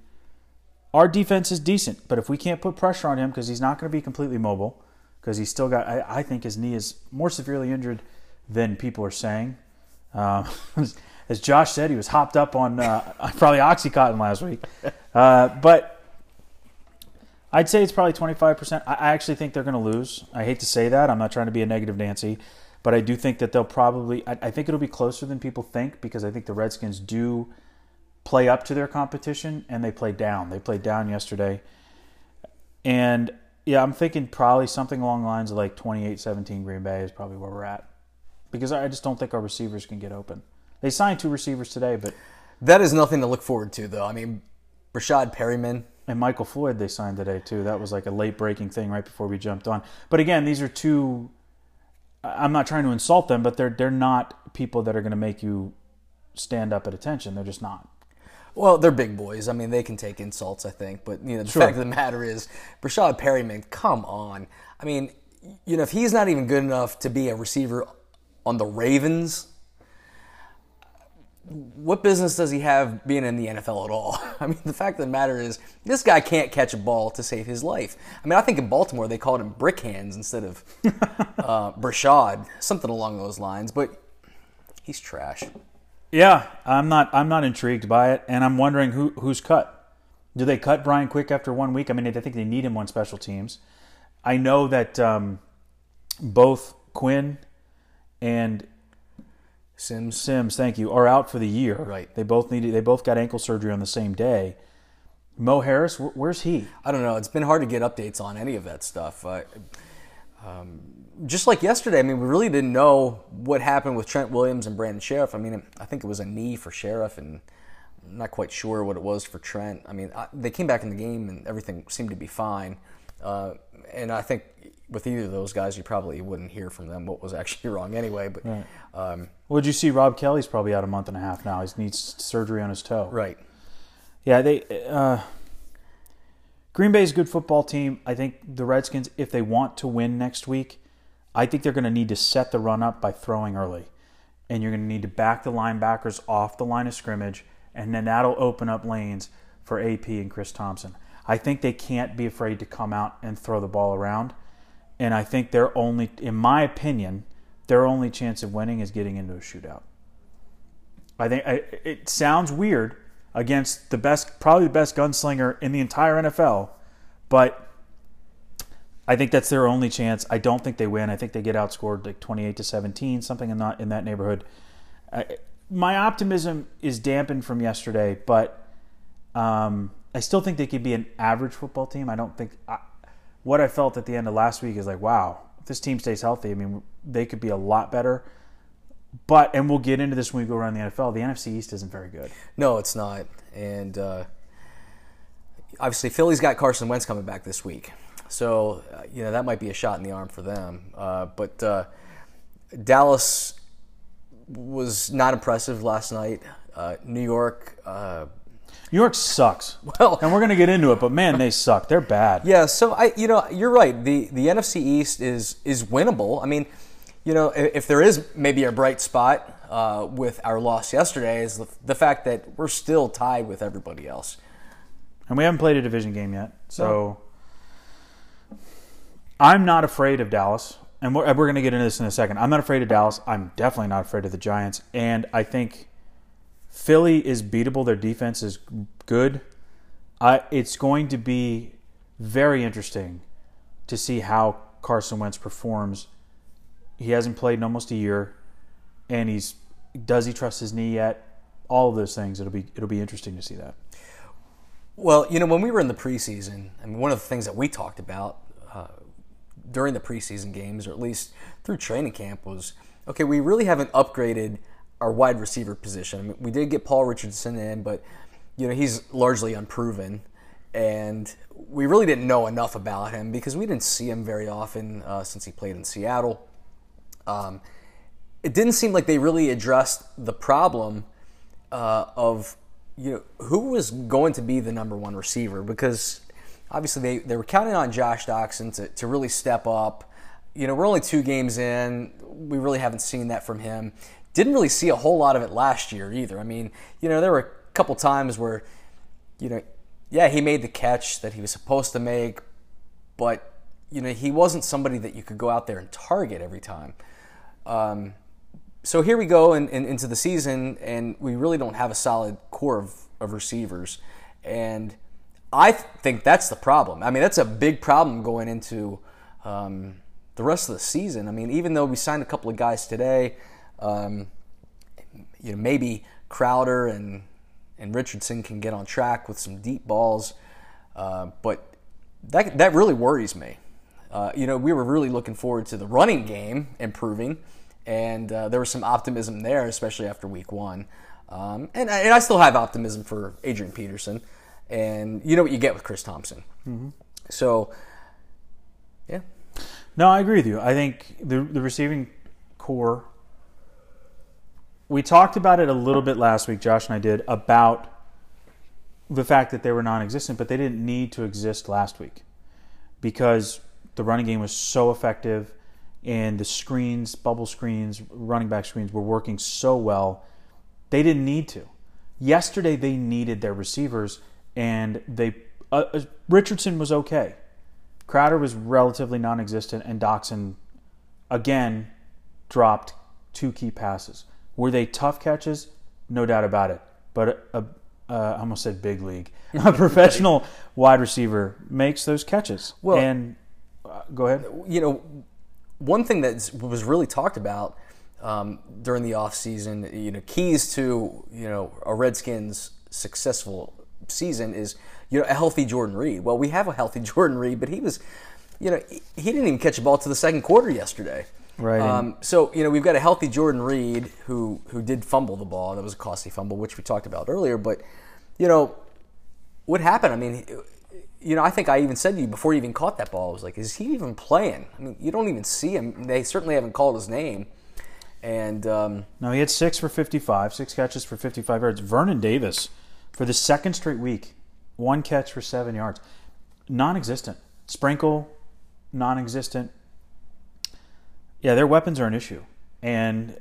our defense is decent. But if we can't put pressure on him because he's not going to be completely mobile, because he's still got, I, I, think his knee is more severely injured than people are saying. Uh, as Josh said, he was hopped up on uh, probably Oxycontin last week. Uh, but I'd say it's probably 25%. I, I actually think they're going to lose. I hate to say that. I'm not trying to be a negative Nancy. But I do think that they'll probably, I, I think it'll be closer than people think because I think the Redskins do play up to their competition and they play down. They played down yesterday. And yeah, I'm thinking probably something along the lines of like 28 17 Green Bay is probably where we're at because I just don't think our receivers can get open. They signed two receivers today, but that is nothing to look forward to, though. I mean, Breshad Perriman and Michael Floyd they signed today too. That was like a late breaking thing right before we jumped on. But again, these are two. I'm not trying to insult them, but they're they're not people that are going to make you stand up at attention. They're just not. Well, they're big boys. I mean, they can take insults, I think. But you know, the sure. fact of the matter is, Breshad Perriman, come on. I mean, you know, if he's not even good enough to be a receiver on the Ravens, what business does he have being in the NFL at all? I mean, the fact of the matter is, this guy can't catch a ball to save his life. I mean, I think in Baltimore they called him Brick Hands instead of uh, Breshad, something along those lines. But he's trash. Yeah, I'm not. I'm not intrigued by it, and I'm wondering who who's cut. Do they cut Brian Quick after one week? I mean, I think they need him on special teams. I know that um, both Quinn and Sims. Sims, thank you, are out for the year. Right. They both needed. They both got ankle surgery on the same day. Mo Harris, where's he? I don't know. It's been hard to get updates on any of that stuff. Uh, um, just like yesterday, I mean, we really didn't know what happened with Trent Williams and Brandon Scherff. I mean, I think it was a knee for Scherff, and I'm not quite sure what it was for Trent. I mean, I, they came back in the game and everything seemed to be fine. Uh, and I think with either of those guys, you probably wouldn't hear from them what was actually wrong anyway. But right. um, well, did you see Rob Kelley's probably out a month and a half now? He needs surgery on his toe. Right. Yeah, they. Uh, Green Bay's a good football team. I think the Redskins, if they want to win next week, I think they're going to need to set the run up by throwing early, and you're going to need to back the linebackers off the line of scrimmage, and then that'll open up lanes for AP and Chris Thompson. I think they can't be afraid to come out and throw the ball around and I think their only, in my opinion, their only chance of winning is getting into a shootout. I think it sounds weird against the best, probably the best gunslinger in the entire NFL, but I think that's their only chance. I don't think they win. I think they get outscored like twenty-eight to seventeen, something in that in that neighborhood. I, my optimism is dampened from yesterday, but um, I still think they could be an average football team. I don't think. I, what I felt at the end of last week is like, wow, if this team stays healthy, I mean, they could be a lot better. But and we'll get into this when we go around the NFL. The NFC East isn't very good. No, it's not. And uh, obviously, Philly's got Carson Wentz coming back this week, so uh, you know that might be a shot in the arm for them. Uh, but uh, Dallas was not impressive last night. Uh, New York. Uh, New York sucks. Well- and we're going to get into it, but man, they suck. They're bad. Yeah, so I, you know, you're right. The the NFC East is is winnable. I mean, you know, if, there is maybe a bright spot uh, with our loss yesterday, is the, the fact that we're still tied with everybody else. And we haven't played a division game yet. So I'm not afraid of Dallas. And we're, we're going to get into this in a second. I'm not afraid of Dallas. I'm definitely not afraid of the Giants. And I think Philly is beatable. Their defense is good. I, it's going to be very interesting to see how Carson Wentz performs. He hasn't played in almost a year, and he's does he trust his knee yet? All of those things. It'll be it'll be interesting to see that. Well, you know, when we were in the preseason, I mean, one of the things that we talked about uh, during the preseason games, or at least through training camp, was okay. We really haven't upgraded our wide receiver position. I mean, we did get Paul Richardson in, but you know he's largely unproven, and we really didn't know enough about him because we didn't see him very often uh, since he played in Seattle. Um, it didn't seem like they really addressed the problem uh, of you know who was going to be the number one receiver because obviously they, they were counting on Josh Doctson to, to really step up. You know, we're only two games in. We really haven't seen that from him. Didn't really see a whole lot of it last year either. I mean, you know, there were a couple times where, you know, yeah, he made the catch that he was supposed to make, but, you know, he wasn't somebody that you could go out there and target every time. Um, so here we go in, in, into the season, and we really don't have a solid core of, of receivers. And I th- think that's the problem. I mean, that's a big problem going into um, the rest of the season. I mean, even though we signed a couple of guys today, um, you know, maybe Crowder and and Richardson can get on track with some deep balls, uh, but that that really worries me. Uh, you know, we were really looking forward to the running game improving, and uh, there was some optimism there, especially after week one. Um, and, and I still have optimism for Adrian Peterson, and you know what you get with Chris Thompson. So, yeah, No, I agree with you. I think the the receiving corps. We talked about it a little bit last week, Josh and I did, about the fact that they were non-existent, but they didn't need to exist last week because the running game was so effective and the screens, bubble screens, running back screens were working so well. They didn't need to. Yesterday they needed their receivers and they uh, uh, Richardson was okay. Crowder was relatively non-existent, and Doctson again dropped two key passes. Were they tough catches? No doubt about it. But a, a, uh, I almost said big league. A professional wide receiver makes those catches. Well- and uh, go ahead. you know, one thing that was really talked about um, during the offseason, you know, keys to, you know, a Redskins successful season is, you know, a healthy Jordan Reed. Well, we have a healthy Jordan Reed, but he was, you know, he didn't even catch a ball to the second quarter yesterday. Right. Um, so you know we've got a healthy Jordan Reed who who did fumble the ball. That was a costly fumble, which we talked about earlier. But you know what happened? I mean, you know, I think I even said to you before you even caught that ball. I was like, is he even playing? I mean, you don't even see him. They certainly haven't called his name. And um, No, he had six for 55, six catches for 55 yards. Vernon Davis, for the second straight week, one catch for seven yards. Non existent. Sprinkle, non existent. Yeah, their weapons are an issue. And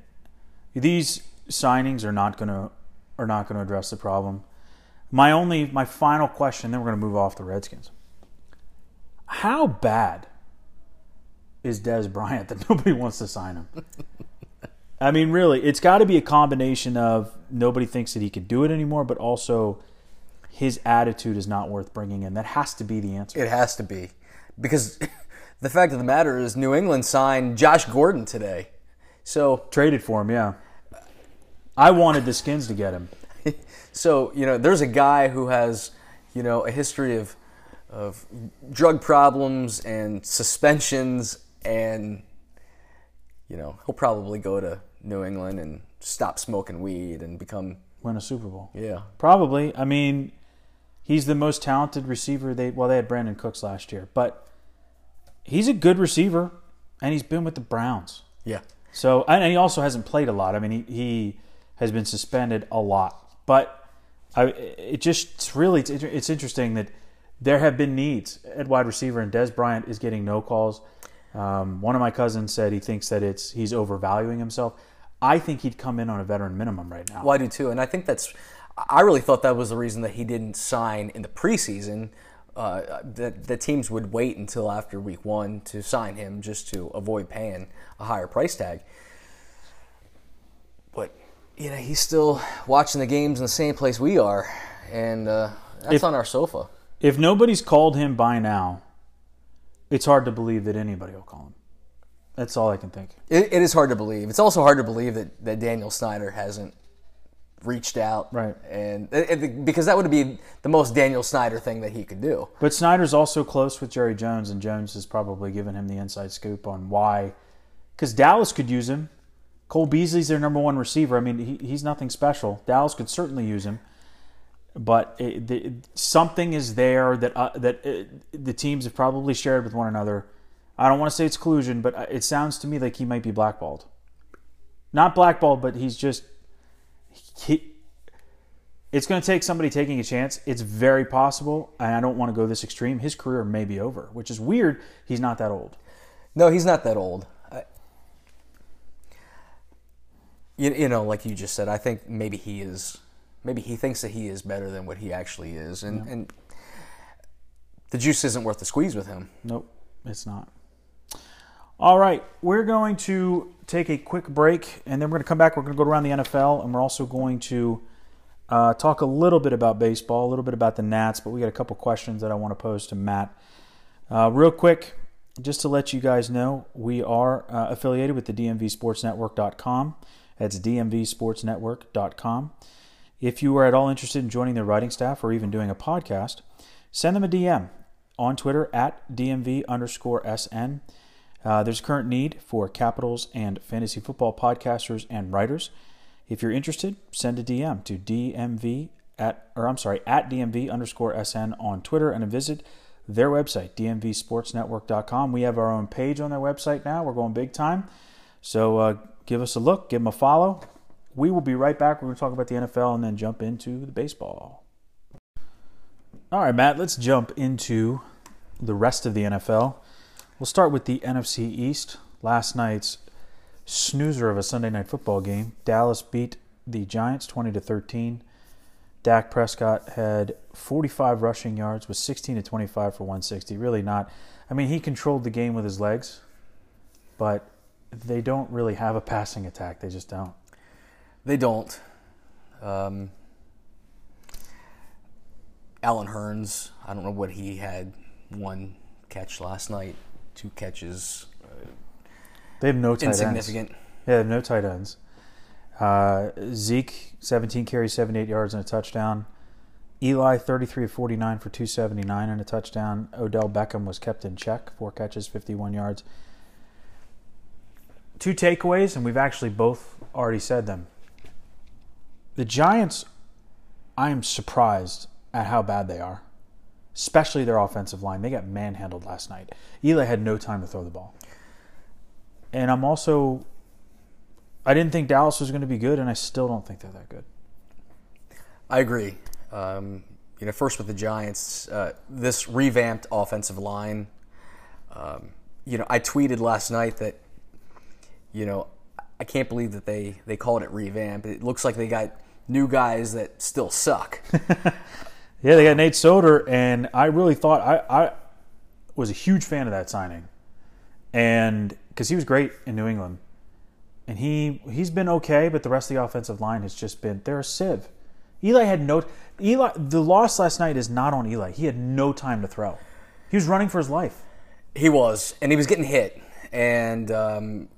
these signings are not gonna are not gonna address the problem. My only my final question, then we're gonna move off the Redskins. How bad is Dez Bryant that nobody wants to sign him? I mean, really, it's got to be a combination of nobody thinks that he can do it anymore, but also his attitude is not worth bringing in. That has to be the answer. it has to be because the fact of the matter is, New England signed Josh Gordon today. So Traded for him, yeah. I wanted the Skins to get him. So you know, there's a guy who has you know a history of of drug problems and suspensions and you know, he'll probably go to New England and stop smoking weed and become Win a Super Bowl. yeah. Probably. I mean, he's the most talented receiver. They well, they had Brandin Cooks last year, but he's a good receiver, and he's been with the Browns. Yeah. So and he also hasn't played a lot. I mean, he, he has been suspended a lot, but I, it just it's really it's, it's interesting that there have been needs at wide receiver, and Dez Bryant is getting no calls. Um, one of my cousins said he thinks that it's he's overvaluing himself. I think he'd come in on a veteran minimum right now. Well, I do too, and I think that's. I really thought that was the reason that he didn't sign in the preseason. Uh, that the teams would wait until after week one to sign him just to avoid paying a higher price tag. You know, he's still watching the games in the same place we are, and uh, that's If- on our sofa. If nobody's called him by now, it's hard to believe that anybody will call him. That's all I can think. It, it is hard to believe. It's also hard to believe that, that Daniel Snyder hasn't reached out, Right. And it- because that would be the most Daniel Snyder thing that he could do. But Snyder's also close with Jerry Jones, and Jones has probably given him the inside scoop on why. Because Dallas could use him. Cole Beasley's their number one receiver. I mean, he, he's nothing special. Dallas could certainly use him, but it, something is there that uh, that uh, the teams have probably shared with one another. I don't want to say it's collusion, but uh, it sounds to me like he might be blackballed. Not blackballed, but he's just he, it's going to take somebody taking a chance. It's very possible, and I don't want to go this extreme. His career may be over, which is weird. He's not that old. No, he's not that old. I, you, you know, like you just said, I think maybe he is. Maybe he thinks that he is better than what he actually is, and, and the juice isn't worth the squeeze with him. Nope, it's not. All right, we're going to take a quick break, and then we're going to come back. We're going to go around the NFL, and we're also going to uh, talk a little bit about baseball, a little bit about the Nats, but we got a couple questions that I want to pose to Matt. Uh, real quick, just to let you guys know, we are uh, affiliated with the DMVSportsNetwork.com. That's DMVSportsNetwork.com. If you are at all interested in joining their writing staff or even doing a podcast, send them a DM on Twitter at DMV underscore SN. Uh, there's current need for Capitals and fantasy football podcasters and writers. If you're interested, send a DM to DMV at, or I'm sorry, at DMV underscore SN on Twitter and visit their website, DMVSportsNetwork.com. We have our own page on their website now. We're going big time. So uh, give us a look, give them a follow. We will be right back. We're going to talk about the NFL and then jump into the baseball. All right, Matt, let's jump into the rest of the NFL. We'll start with the NFC East. Last night's snoozer of a Sunday night football game. Dallas beat the Giants 20 to 13. Dak Prescott had 45 rushing yards with 16 to 25 for 160. Really not. I mean, he controlled the game with his legs, but they don't really have a passing attack. They just don't. They don't. Um, Allen Hurns, I don't know what he had. One catch last night, two catches. They have no tight ends. Insignificant. Yeah, they have no tight ends. Uh, Zeke, 17 carries, 78 yards, and a touchdown. Eli, 33 of 49 for 279 and a touchdown. Odell Beckham was kept in check, four catches, 51 yards. Two takeaways, and we've actually both already said them. The Giants, I am surprised at how bad they are, especially their offensive line. They got manhandled last night. Eli had no time to throw the ball. And I'm also I didn't think Dallas was going to be good, and I still don't think they're that good. I agree. Um, you know, first with the Giants, uh, this revamped offensive line. Um, you know, I tweeted last night that, you know, I can't believe that they they called it revamp. It looks like they got new guys that still suck. Yeah, they got Nate Solder, and I really thought I, I was a huge fan of that signing, and because he was great in New England, and he he's been okay, but the rest of the offensive line has just been they're a sieve. Eli had no Eli. The loss last night is not on Eli. He had no time to throw. He was running for his life. He was, and he was getting hit, and um,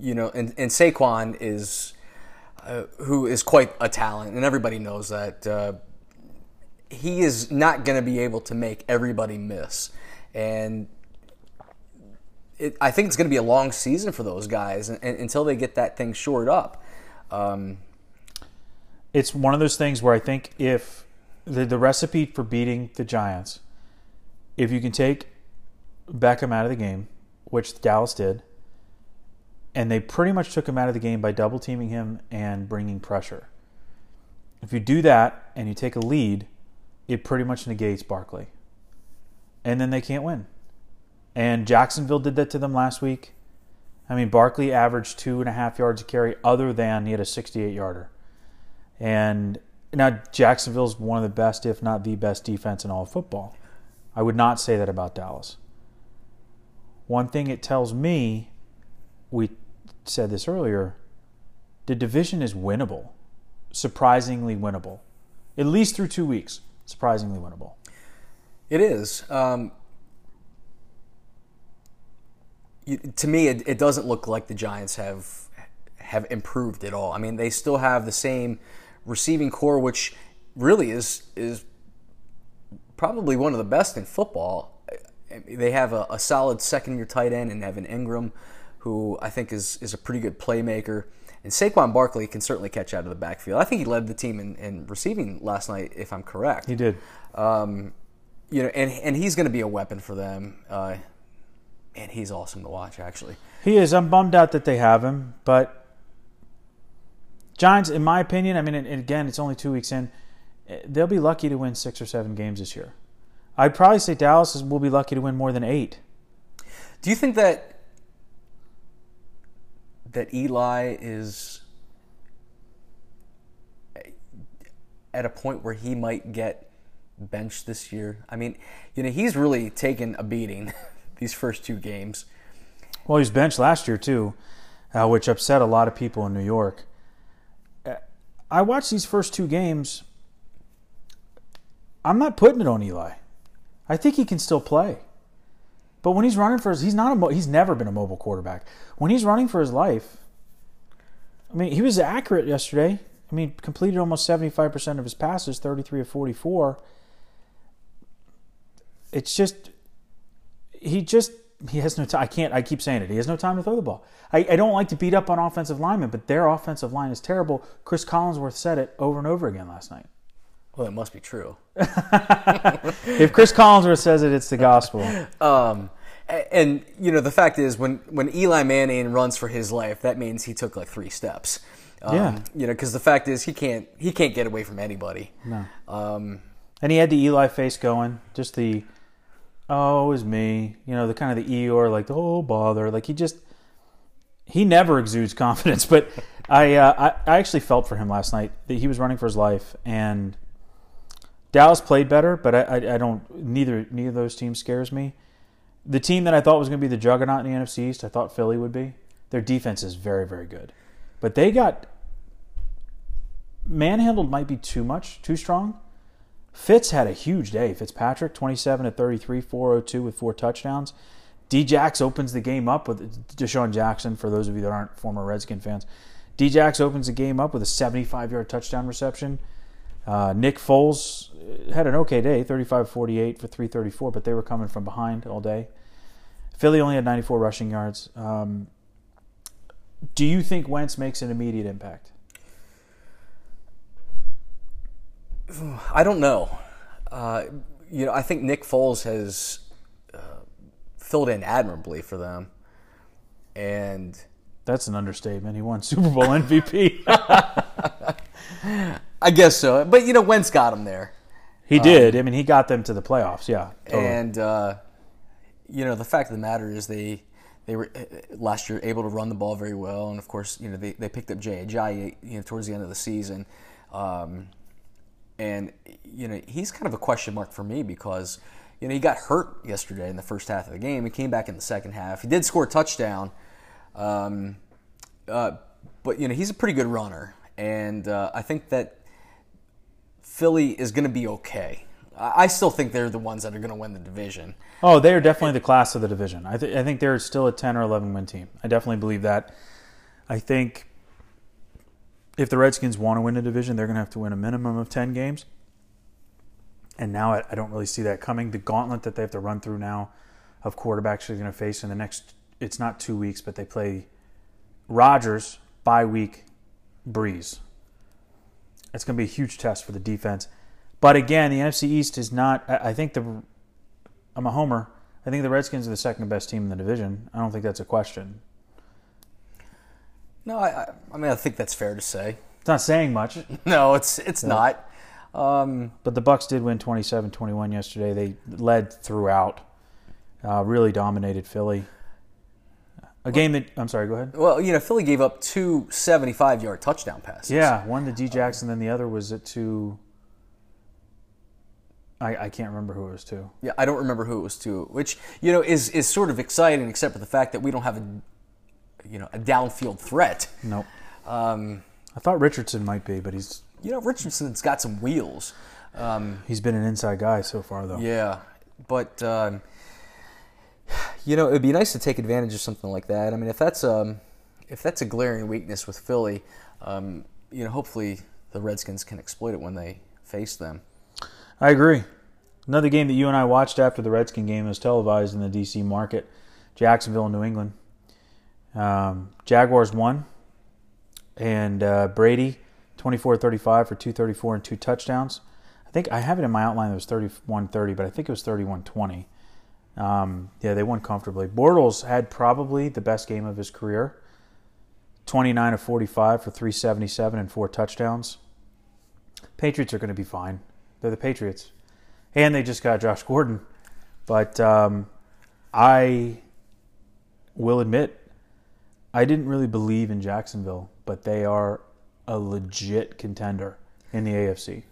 you know, and, and Saquon is, uh, who is quite a talent, and everybody knows that. Uh, he is not going to be able to make everybody miss, and it, I think it's going to be a long season for those guys and, and, until they get that thing shored up. Um, it's one of those things where I think if the, the recipe for beating the Giants, if you can take Beckham out of the game, which Dallas did, and they pretty much took him out of the game by double teaming him and bringing pressure. If you do that and you take a lead, it pretty much negates Barkley. And then they can't win. And Jacksonville did that to them last week. I mean, Barkley averaged two and a half yards a carry, other than he had a 68 yarder. And now Jacksonville's one of the best, if not the best, defense in all of football. I would not say that about Dallas. One thing it tells me, we said this earlier, the division is winnable, surprisingly winnable, at least through two weeks. Surprisingly winnable. It is. Um, you, to me, it, it doesn't look like the Giants have have improved at all. I mean, they still have the same receiving corps, which really is is probably one of the best in football. They have a, a solid second year tight end in Evan Engram, who I think is is a pretty good playmaker. And Saquon Barkley can certainly catch out of the backfield. I think he led the team in, in receiving last night, if I'm correct. He did. Um, you know, and and he's going to be a weapon for them. Uh, and he's awesome to watch, actually. He is. I'm bummed out that they have him, but Giants, in my opinion, I mean, and again, it's only two weeks in. They'll be lucky to win six or seven games this year. I'd probably say Dallas will be lucky to win more than eight. Do you think that that Eli is at a point where he might get benched this year? I mean, you know, he's really taken a beating these first two games. Well, he was benched last year too, uh, which upset a lot of people in New York. Uh, I watched these first two games. I'm not putting it on Eli. I think he can still play. But when he's running for his, he's not a, he's never been a mobile quarterback. When he's running for his life, I mean, he was accurate yesterday. I mean, completed almost 75% of his passes, 33 of 44. It's just he just he has no time. I can't. I keep saying it. He has no time to throw the ball. I, I don't like to beat up on offensive linemen, but their offensive line is terrible. Chris Collinsworth said it over and over again last night. Well, it must be true. if Chris Collinsworth says it, it's the gospel. Um, and you know the fact is, when when Eli Manning runs for his life, that means he took like three steps. Um, yeah. You know, because the fact is, he can't he can't get away from anybody. No. Um, and he had the Eli face going, just the oh, it was me. You know, the kind of the Eeyore, like the oh bother. Like he just he never exudes confidence. But I, uh, I I actually felt for him last night that he was running for his life, and Dallas played better. But I, I, I don't neither neither of those teams scares me. The team that I thought was going to be the juggernaut in the NFC East, I thought Philly would be. Their defense is very very good, but they got manhandled. Might be too much, too strong Fitz had a huge day. Fitzpatrick, 27 to 33, 402 with four touchdowns. Djax opens the game up with DeSean Jackson, for those of you that aren't former Redskin fans. Djax opens the game up with a 75 yard touchdown reception. Uh, Nick Foles had an okay day, 35 48 for 334, but they were coming from behind all day. Philly only had 94 rushing yards. Um, do you think Wentz makes an immediate impact? I don't know. Uh, you know, I think Nick Foles has uh, filled in admirably for them, and that's an understatement. He won Super Bowl MVP. I guess so, but you know, Wentz got him there. He did. Um, I mean, he got them to the playoffs. Yeah, totally. and uh, you know, the fact of the matter is they they were uh, last year able to run the ball very well, and of course, you know, they, they picked up Jay Ajayi, you know, towards the end of the season. Um, and you know he's kind of a question mark for me because you know he got hurt yesterday in the first half of the game. He came back in the second half. He did score a touchdown, um, uh, but you know he's a pretty good runner, and uh, I think that Philly is going to be okay. I still think they're the ones that are going to win the division. Oh, they are definitely the class of the division. I, th- I think they're still a 10 or 11 win team. I definitely believe that. I think if the Redskins want to win a division, they're going to have to win a minimum of 10 games. And now I, don't really see that coming. The gauntlet that they have to run through now of quarterbacks they're going to face in the next it's not two weeks, but they play Rodgers by week, Brees. It's going to be a huge test for the defense. But again, the NFC East is not. I think the. I'm a homer. I think the Redskins are the second best team in the division. I don't think that's a question. No, I, I, I mean I think that's fair to say. It's not saying much, No, it's it's not. Um, but the Bucks did win 27-21 yesterday. They led throughout. Uh, really dominated Philly. A game that I'm sorry. Go ahead. well, you know, Philly gave up two 75 yard touchdown passes. Yeah, one to D Jackson, then the other was it to. I, I can't remember who it was to. Yeah, I don't remember who it was to, which you know is is sort of exciting, except for the fact that we don't have a you know a downfield threat. Nope. Um, I thought Richardson might be, but he's you know, Richardson's got some wheels. Um, he's been an inside guy so far though. yeah, but um, you know, it'd be nice to take advantage of something like that. I mean, if that's um, if that's a glaring weakness with Philly, um, you know, hopefully the Redskins can exploit it when they face them. I agree. Another game that you and I watched after the Redskin game was televised in the DC market, Jacksonville New England. Um, Jaguars won, and uh, Brady, 24-35 for 234 and two touchdowns. I think I have it in my outline that was 31-30, but I think it was 31-20. Um, yeah, they won comfortably. Bortles had probably the best game of his career. 29 of 45 for 377 and four touchdowns. Patriots are going to be fine. They're the Patriots. And they just got Josh Gordon. But um, I will admit, I didn't really believe in Jacksonville, but they are a legit contender in the AFC.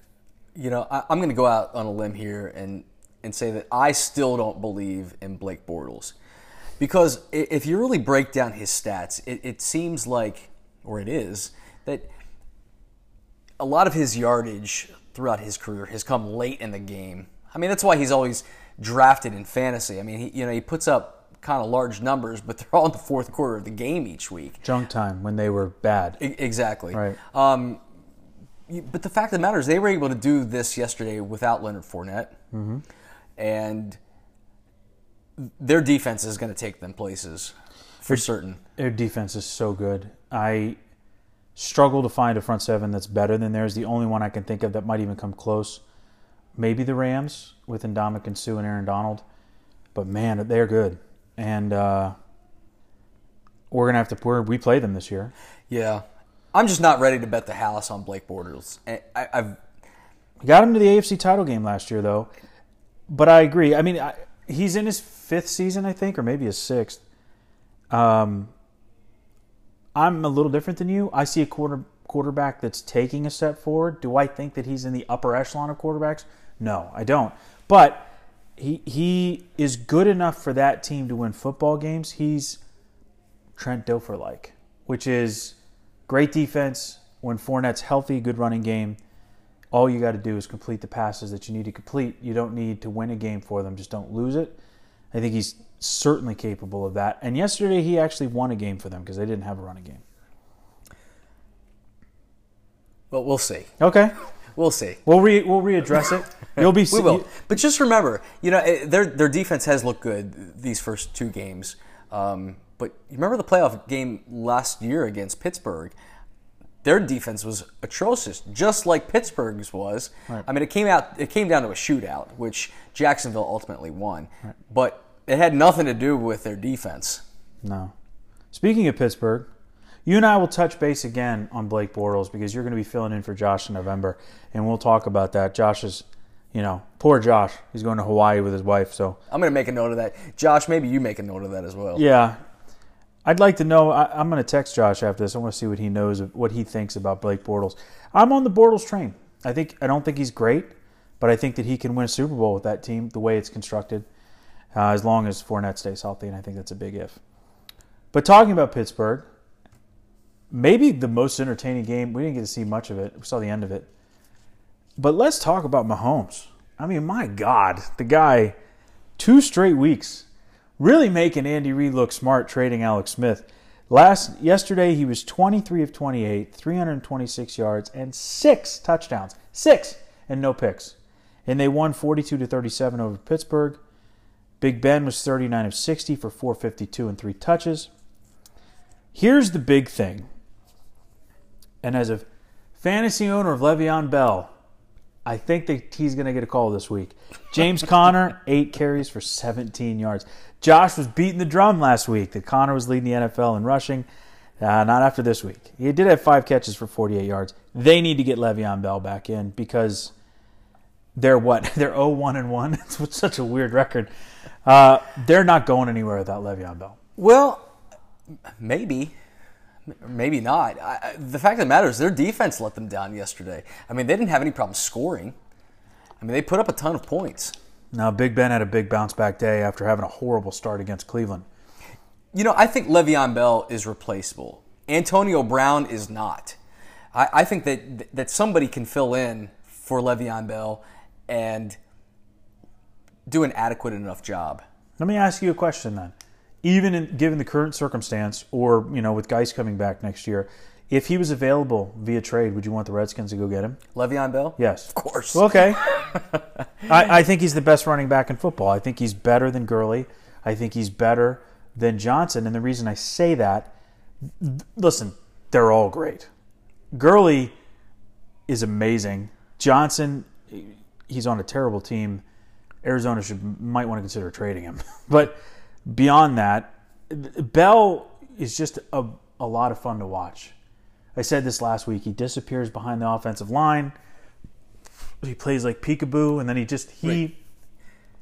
You know, I, I'm going to go out on a limb here and and say that I still don't believe in Blake Bortles because if you really break down his stats, it, it seems like, or it is, that a lot of his yardage throughout his career has come late in the game. I mean, that's why he's always drafted in fantasy. I mean, he, you know, he puts up kind of large numbers, but they're all in the fourth quarter of the game each week. Junk time when they were bad. E- Exactly. Right. Um, but the fact of the matter is, they were able to do this yesterday without Leonard Fournette, Mm-hmm. And their defense is going to take them places for certain. Their defense is so good. I struggle to find a front seven that's better than theirs. The only one I can think of that might even come close, maybe the Rams with Ndamukong Suh and Aaron Donald. But man, they're good, and uh, we're gonna have to. We're, we play them this year. Yeah, I'm just not ready to bet the house on Blake Bortles. And I, I've got him to the AFC title game last year, though. But I agree. I mean, I, he's in his fifth season, I think, or maybe his sixth. Um, I'm a little different than you. I see a quarter quarterback that's taking a step forward. Do I think that he's in the upper echelon of quarterbacks? No, I don't. But he he is good enough for that team to win football games. He's Trent Dilfer like, which is great defense when Fournette's healthy, good running game. All you got to do is complete the passes that you need to complete. You don't need to win a game for them. Just don't lose it. I think he's certainly capable of that. And yesterday he actually won a game for them because they didn't have a running game. well, we'll see. Okay, We'll see. we'll re we'll readdress it. You'll be We will. But just remember, you know, their their defense has looked good these first two games. Um, but you remember the playoff game last year against Pittsburgh? Their defense was atrocious, just like Pittsburgh's was. I mean, it came out it came down to a shootout, which Jacksonville ultimately won. But it had nothing to do with their defense. No. Speaking of Pittsburgh, you and I will touch base again on Blake Bortles because you're going to be filling in for Josh in November, and we'll talk about that. Josh is, you know, poor Josh. He's going to Hawaii with his wife, so I'm going to make a note of that. Josh, maybe you make a note of that as well. yeah. I'd like to know. I, I'm going to text Josh after this. I want to see what he knows, of, what he thinks about Blake Bortles. I'm on the Bortles train. I think I don't think he's great, but I think that he can win a Super Bowl with that team the way it's constructed, uh, as long as Fournette stays healthy, and I think that's a big if. But talking about Pittsburgh, maybe the most entertaining game. We didn't get to see much of it. We saw the end of it. But let's talk about Mahomes. I mean, my God, the guy, two straight weeks, really making Andy Reid look smart trading Alex Smith. Last yesterday, he was 23 of 28, 326 yards, and six touchdowns, six, and no picks. And they won 42 to 37 over Pittsburgh. Big Ben was 39 of 60 for 452 and three touches. Here's the big thing. And as a fantasy owner of Le'Veon Bell, I think that he's going to get a call this week. James Conner, eight carries for 17 yards. Josh was beating the drum last week that Conner was leading the NFL in rushing. Uh, not after this week. He did have five catches for 48 yards. They need to get Le'Veon Bell back in because they're what? They're 0 1 and 1. It's such a weird record. Uh, they're not going anywhere without Le'Veon Bell. Well, maybe. Maybe not. I, the fact of the matter is, their defense let them down yesterday. I mean, they didn't have any problem scoring. I mean, they put up a ton of points. Now, Big Ben had a big bounce back day after having a horrible start against Cleveland. You know, I think Le'Veon Bell is replaceable. Antonio Brown is not. I, I think that that somebody can fill in for Le'Veon Bell and do an adequate enough job. Let me ask you a question then. Even in, given the current circumstance, or you know, with Guice coming back next year, if he was available via trade, would you want the Redskins to go get him? Le'Veon Bell? Yes, of course. Okay. I, I think he's the best running back in football. I think he's better than Gurley. I think he's better than Johnson. And the reason I say that, listen, they're all great. Gurley is amazing. Johnson, he's on a terrible team. Arizona should might want to consider trading him. but beyond that, Bell is just a, a lot of fun to watch. I said this last week. He disappears behind the offensive line. He plays like peekaboo, and then he just he right.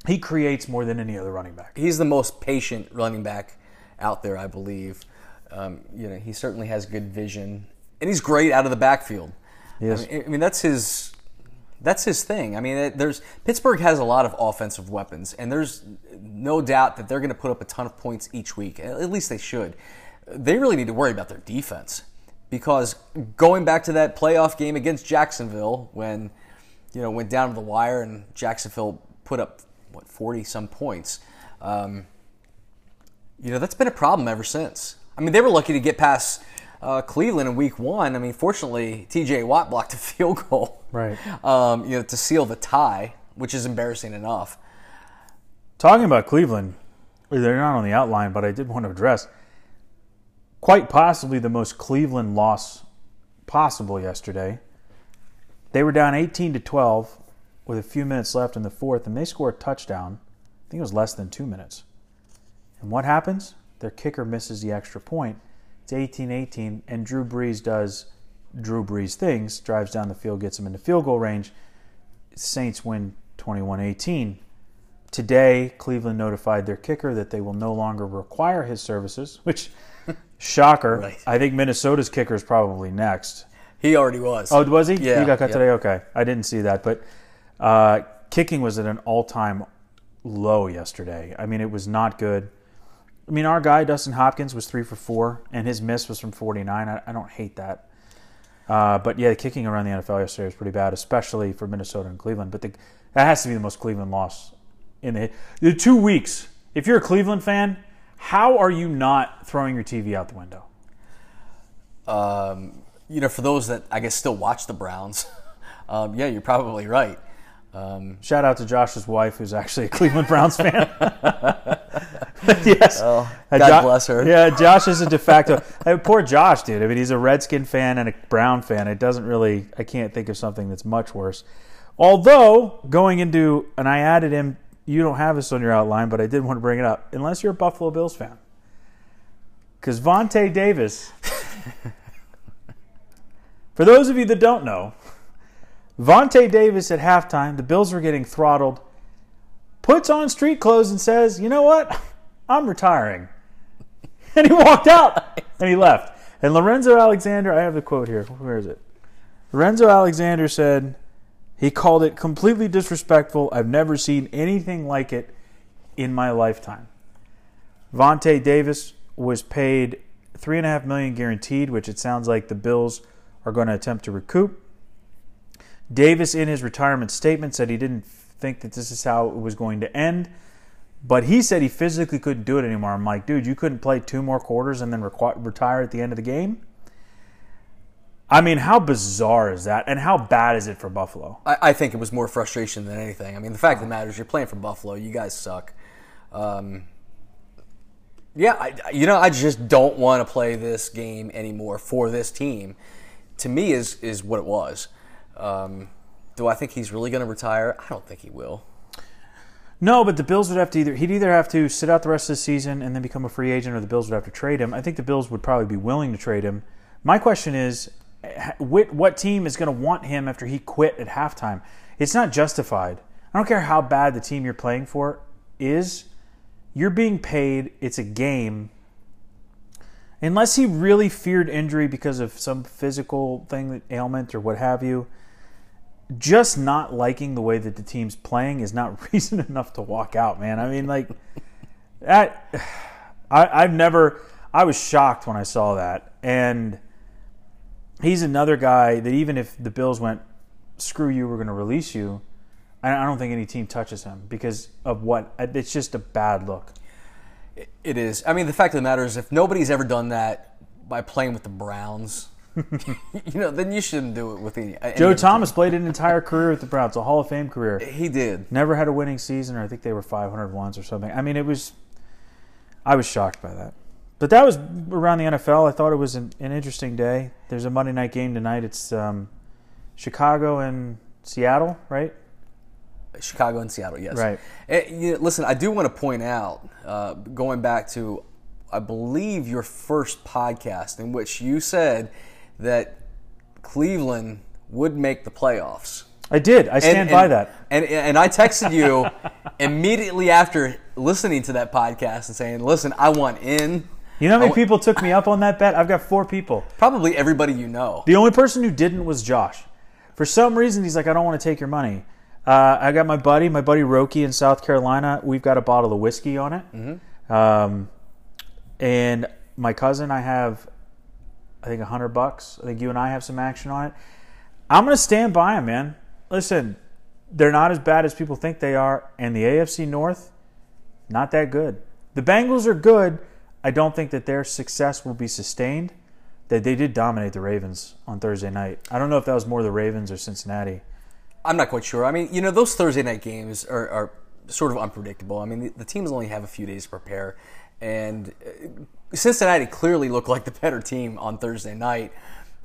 he creates more than any other running back. He's the most patient running back out there, I believe. Um, you know, he certainly has good vision, and he's great out of the backfield. Yes. I mean, I mean that's his that's his thing. I mean, there's Pittsburgh has a lot of offensive weapons, and there's no doubt that they're going to put up a ton of points each week. At least they should. They really need to worry about their defense because going back to that playoff game against Jacksonville, when you know went down to the wire and Jacksonville put up what forty some points. Um, you know that's been a problem ever since. I mean, they were lucky to get past uh, Cleveland in Week One. I mean, fortunately, T.J. Watt blocked a field goal, right? Um, you know, to seal the tie, which is embarrassing enough. Talking about Cleveland, they're not on the outline, but I did want to address quite possibly the most Cleveland loss possible yesterday. They were down 18 to 12 with a few minutes left in the fourth, and they score a touchdown. I think it was less than two minutes. And what happens? Their kicker misses the extra point. It's 18 18, and Drew Brees does Drew Brees things, drives down the field, gets them into field goal range. Saints win 21 18. Today, Cleveland notified their kicker that they will no longer require his services, which, shocker. Right. I think Minnesota's kicker is probably next. He already was. Oh, was he? Yeah. He got cut yeah. today? Okay. I didn't see that. But uh, kicking was at an all time low yesterday. I mean, it was not good. I mean, our guy, Dustin Hopkins, was three for four, and his miss was from 49. I, I don't hate that. Uh, but yeah, the kicking around the NFL yesterday was pretty bad, especially for Minnesota and Cleveland. But the, that has to be the most Cleveland loss in the, the two weeks. If you're a Cleveland fan, how are you not throwing your TV out the window? Um, you know, for those that I guess still watch the Browns, um, yeah, you're probably right. Um, Shout out to Josh's wife, who's actually a Cleveland Browns fan. yes. Oh, God jo- bless her. Yeah, Josh is a de facto. I mean, poor Josh, dude. I mean, he's a Redskin fan and a Brown fan. It doesn't really. I can't think of something that's much worse. Although going into, and I added him. You don't have this on your outline, but I did want to bring it up. Unless you're a Buffalo Bills fan, because Vontae Davis. for those of you that don't know, Vontae Davis at halftime, the Bills were getting throttled, puts on street clothes and says, You know what? I'm retiring. And he walked out and he left. And Lorenzo Alexander, I have the quote here. Where is it? Lorenzo Alexander said, He called it completely disrespectful. I've never seen anything like it in my lifetime. Vontae Davis was paid three and a half million guaranteed, which it sounds like the Bills are going to attempt to recoup. Davis, in his retirement statement, said he didn't think that this is how it was going to end. But he said he physically couldn't do it anymore. I'm like, dude, you couldn't play two more quarters and then requ- retire at the end of the game? I mean, how bizarre is that? And how bad is it for Buffalo? I, I think it was more frustration than anything. I mean, the fact of the matter is, you're playing for Buffalo. You guys suck. Um, yeah, I, you know, I just don't want to play this game anymore for this team. To me, is is what it was. Um, do I think he's really going to retire? I don't think he will. No, but the Bills would have to either he'd either have to sit out the rest of the season and then become a free agent, or the Bills would have to trade him. I think the Bills would probably be willing to trade him. My question is, what, what team is going to want him after he quit at halftime? It's not justified. I don't care how bad the team you're playing for is. You're being paid. It's a game. Unless he really feared injury because of some physical thing, ailment, or what have you, just not liking the way that the team's playing is not reason enough to walk out, man. I mean, like that. I, I've never. I was shocked when I saw that, and he's another guy that even if the Bills went, screw you, we're going to release you. I don't think any team touches him because of what it's just a bad look. It is. I mean, the fact of the matter is, if nobody's ever done that by playing with the Browns, you know, then you shouldn't do it with any. Joe Thomas team. played an entire career with the Browns, a Hall of Fame career. He did. Never had a winning season, or I think they were 500 once or something. I mean, it was. I was shocked by that. But that was around the NFL. I thought it was an, an interesting day. There's a Monday night game tonight. It's um, Chicago and Seattle, right? Chicago and Seattle, yes. Right. And, eh, you know, listen, I do want to point out, uh, going back to, I believe, your first podcast in which you said that Cleveland would make the playoffs. I did. I stand and, by that. And, and I texted you immediately after listening to that podcast and saying, listen, I want in. You know how many people took me up on that bet? I've got four people. Probably everybody you know. The only person who didn't was Josh. For some reason, he's like, I don't want to take your money. Uh, I got my buddy, my buddy Roki in South Carolina. We've got a bottle of whiskey on it. Mm-hmm. Um, and my cousin, I have, I think, a hundred bucks. I think you and I have some action on it. I'm going to stand by him, man. Listen, they're not as bad as people think they are. And the AFC North, not that good. The Bengals are good. I don't think that their success will be sustained. That they did dominate the Ravens on Thursday night. I don't know if that was more the Ravens or Cincinnati. I'm not quite sure. I mean, you know, those Thursday night games are, are sort of unpredictable. I mean, the, the, teams only have a few days to prepare, and uh, Cincinnati clearly looked like the better team on Thursday night.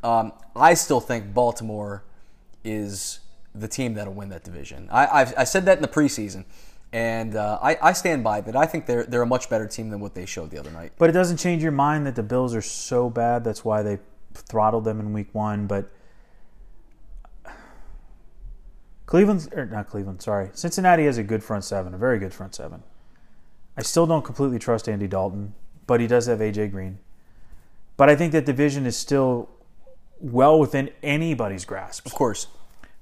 Um, I still think Baltimore is the team that'll win that division. I, I said that in the preseason, and uh, I, I, stand by that. I think they're they're a much better team than what they showed the other night. But it doesn't change your mind that the Bills are so bad. That's why they throttled them in Week One. But Cleveland, or not Cleveland, sorry. Cincinnati has a good front seven, a very good front seven. I still don't completely trust Andy Dalton, but he does have AJ Green. But I think that division is still well within anybody's grasp. Of course.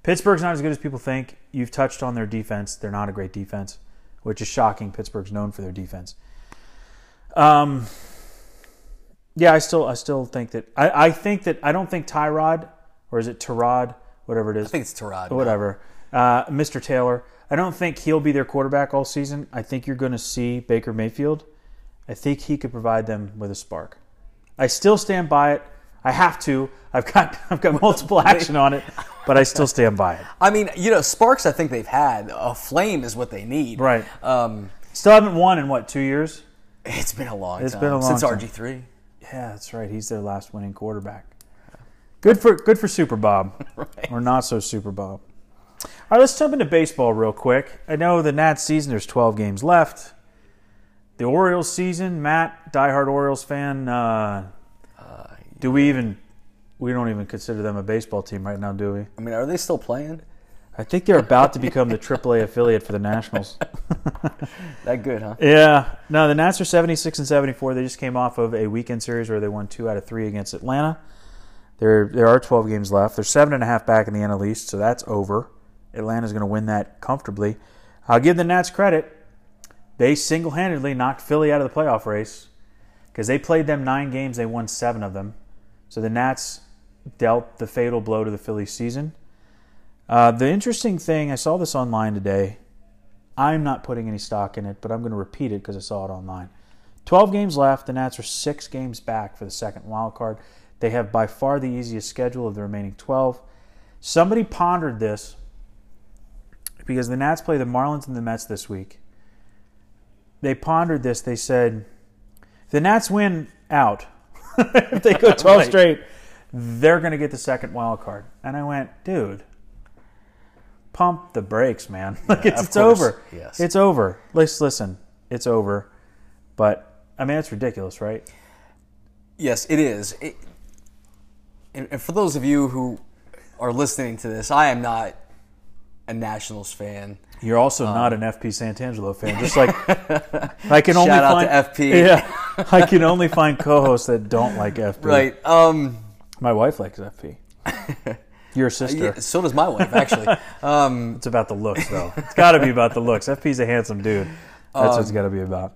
Pittsburgh's not as good as people think. You've touched on their defense. They're not a great defense, which is shocking. Pittsburgh's known for their defense. Um, yeah, I still I still think that I, I think that I don't think Tyrod or is it Tyrod, whatever it is. I think it's Tyrod. Whatever. Uh, Mr. Taylor. I don't think he'll be their quarterback all season. I think you're going to see Baker Mayfield. I think he could provide them with a spark. I still stand by it. I have to. I've got I've got multiple action on it, but I still stand by it. I mean, you know, sparks. I think they've had a flame is what they need. Right. Um, still haven't won in what two years? It's been a long. It's time. been a long since RG three. Yeah, that's right. He's their last winning quarterback. Good for good for Super Bob, right. or not so Super Bob. All right, let's jump into baseball real quick. I know the Nats season, there's 12 games left. The Orioles season, Matt, diehard Orioles fan, uh, uh, do we even, we don't even consider them a baseball team right now, do we? I mean, are they still playing? I think they're about to become the AAA affiliate for the Nationals. that good, huh? Yeah. No, the Nats are 76 and 74. They just came off of a weekend series where they won two out of three against Atlanta. There, there are 12 games left. They're seven and a half back in the NL East, so that's over. Atlanta's going to win that comfortably. I'll give the Nats credit. They single handedly knocked Philly out of the playoff race because they played them nine games. They won seven of them. So the Nats dealt the fatal blow to the Philly season. Uh, the interesting thing, I saw this online today. I'm not putting any stock in it, but I'm going to repeat it because I saw it online. 12 games left. The Nats are six games back for the second wild card. They have by far the easiest schedule of the remaining 12. Somebody pondered this because the Nats play the Marlins and the Mets this week. they pondered this. They said, the Nats win out. if they go 12 Right. straight, they're going to get the second wild card. And I went, dude, pump the brakes, man. like it's, it's over. Yes. It's over. Let's listen. It's over. But I mean, it's ridiculous, right? Yes, it is. It, and, and for those of you who are listening to this, I am not a Nationals fan. You're also not an FP Santangelo fan, just like I can only out find to FP. Yeah, I can only find co-hosts that don't like FP. Right. Um, My wife likes FP. Your sister. yeah, so does my wife, actually. um, It's about the looks, though. It's got to be about the looks. FP's a handsome dude. That's what it's got to be about.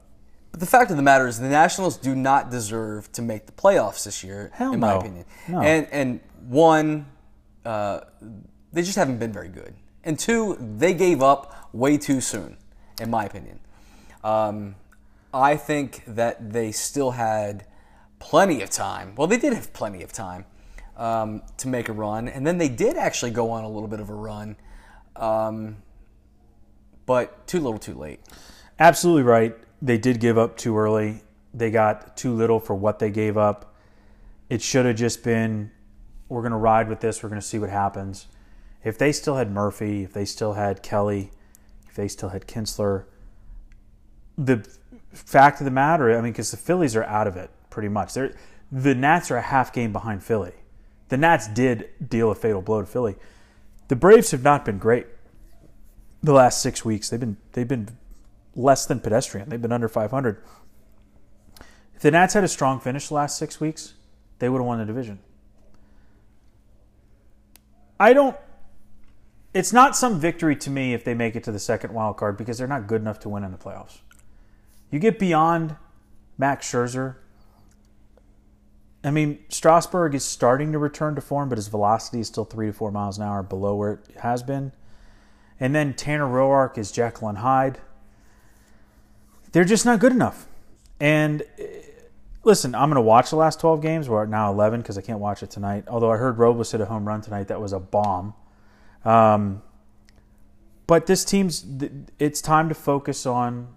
but the fact of the matter is, the Nationals do not deserve to make the playoffs this year, Hell in my no. opinion. No. And and one, uh, they just haven't been very good. And two, they gave up way too soon, in my opinion. Um, I think that they still had plenty of time. Well, they did have plenty of time um, to make a run, and then they did actually go on a little bit of a run, um, but too little, too late. Absolutely right. They did give up too early. They got too little for what they gave up. It should have just been we're going to ride with this. We're going to see what happens. If they still had Murphy, if they still had Kelley, if they still had Kinsler, the fact of the matter, I mean, because the Phillies are out of it pretty much. They're, the Nats are a half game behind Philly. The Nats did deal a fatal blow to Philly. The Braves have not been great the last six weeks. They've been they've been less than pedestrian. They've been under 500. If the Nats had a strong finish the last six weeks, they would have won the division. I don't. It's not some victory to me if they make it to the second wild card because they're not good enough to win in the playoffs. You get beyond Max Scherzer. I mean, Strasburg is starting to return to form, but his velocity is still three to four miles an hour below where it has been. And then Tanner Roark is Jekyll and Hyde. They're just not good enough. And uh, listen, I'm going to watch the last 12 games. We're at now 11 because I can't watch it tonight. Although I heard Robles hit a home run tonight. That was a bomb. Um, but this team's, it's time to focus on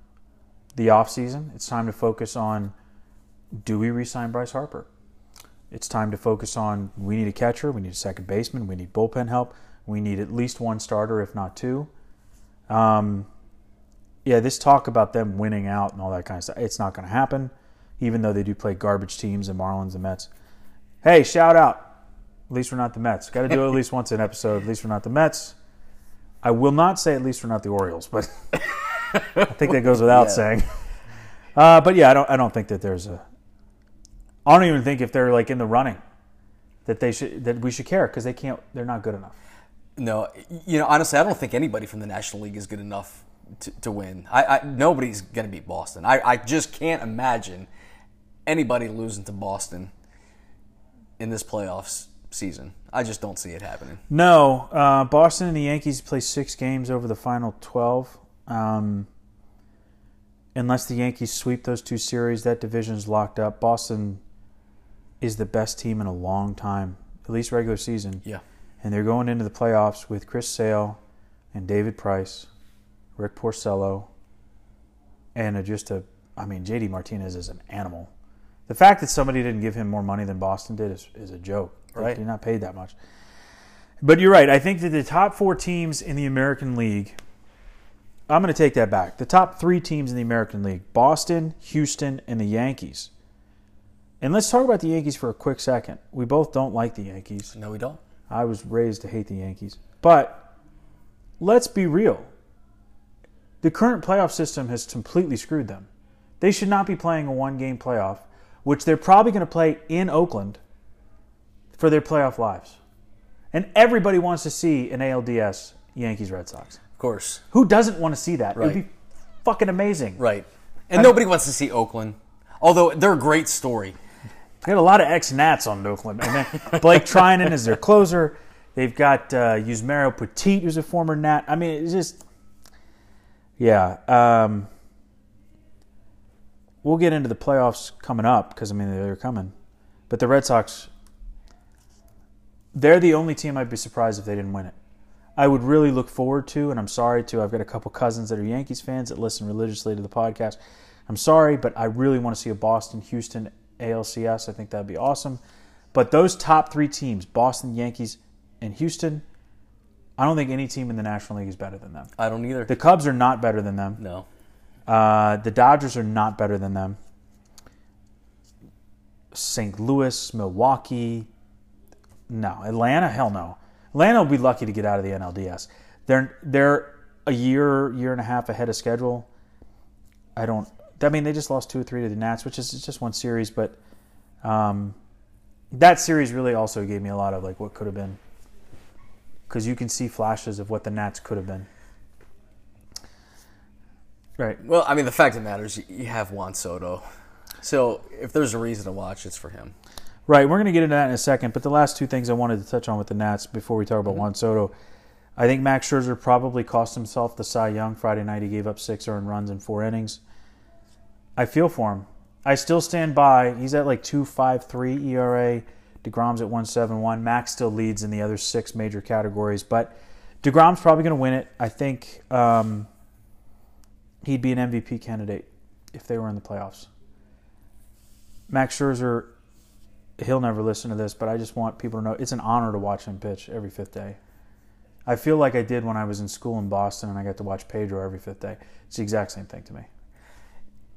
the offseason. It's time to focus on do we re-sign Bryce Harper? It's time to focus on we need a catcher, we need a second baseman, we need bullpen help, we need at least one starter, if not two. Um, yeah, this talk about them winning out and all that kind of stuff, it's not going to happen, even though they do play garbage teams, the Marlins and Mets. Hey, shout out. At least we're not the Mets. Got to do it at least once an episode. At least we're not the Mets. I will not say at least we're not the Orioles, but I think that goes without Yeah. saying. Uh, but yeah, I don't. I don't think that there's a. I don't even think if they're like in the running that they should that we should care because they can't. They're not good enough. No, you know, honestly, I don't think anybody from the National League is good enough to, to win. I, I nobody's going to beat Boston. I, I just can't imagine anybody losing to Boston in this playoffs season. I just don't see it happening. No, uh, Boston and the Yankees play six games over the final twelve. Um, unless the Yankees sweep those two series, that division's locked up. Boston is the best team in a long time, at least regular season. Yeah. and they're going into the playoffs with Chris Sale and David Price, Rick Porcello, and a, just a. I mean, JD Martinez is an animal. The fact that somebody didn't give him more money than Boston did is, is a joke. Right. They're not paid that much. But you're right. I think that the top four teams in the American League. I'm going to take that back. The top three teams in the American League Boston, Houston, and the Yankees. And let's talk about the Yankees for a quick second. We both don't like the Yankees. No, we don't. I was raised to hate the Yankees. But let's be real. The current playoff system has completely screwed them. They should not be playing a one game playoff, which they're probably going to play in Oakland for their playoff lives. And everybody wants to see an ALDS Yankees Red Sox. Of course. Who doesn't want to see that? It would Right. be fucking amazing. Right. And nobody wants to see Oakland, although they're a great story. They got a lot of ex Nats on Oakland. And then Blake Treinen is their closer. They've got uh, Yusmeiro Petit, who's a former Nat. I mean, it's just, yeah. Um, we'll get into the playoffs coming up because I mean they're coming, but the Red Sox, they're the only team I'd be surprised if they didn't win it. I would really look forward to, and I'm sorry to, I've got a couple cousins that are Yankees fans that listen religiously to the podcast. I'm sorry, but I really want to see a Boston Houston ALCS. I think that'd be awesome. But those top three teams, Boston, Yankees, and Houston, I don't think any team in the National League is better than them. I don't either. The Cubs are not better than them. no. Uh, the Dodgers are not better than them. St. Louis, Milwaukee, no. Atlanta, hell no. Atlanta will be lucky to get out of the NLDS. They're they're a year, year and a half ahead of schedule. I don't. I mean, they just lost two or three to the Nats, which is just one series, but um, that series really also gave me a lot of like what could have been, because you can see flashes of what the Nats could have been. Right. Well, I mean, the fact of the matter is, you- you have Juan Soto. So if there's a reason to watch, it's for him. Right, we're going to get into that in a second. But the last two things I wanted to touch on with the Nats before we talk about Juan Soto, I think Max Scherzer probably cost himself the Cy Young Friday night. He gave up six earned runs in four innings. I feel for him. I still stand by. He's at like two five three ERA. deGrom's at one seven one. Max still leads in the other six major categories, but deGrom's probably going to win it. I think um, he'd be an MVP candidate if they were in the playoffs. Max Scherzer he'll never listen to this, but I just want people to know it's an honor to watch him pitch every fifth day. I feel like I did when I was in school in Boston and I got to watch Pedro every fifth day. It's the exact same thing to me.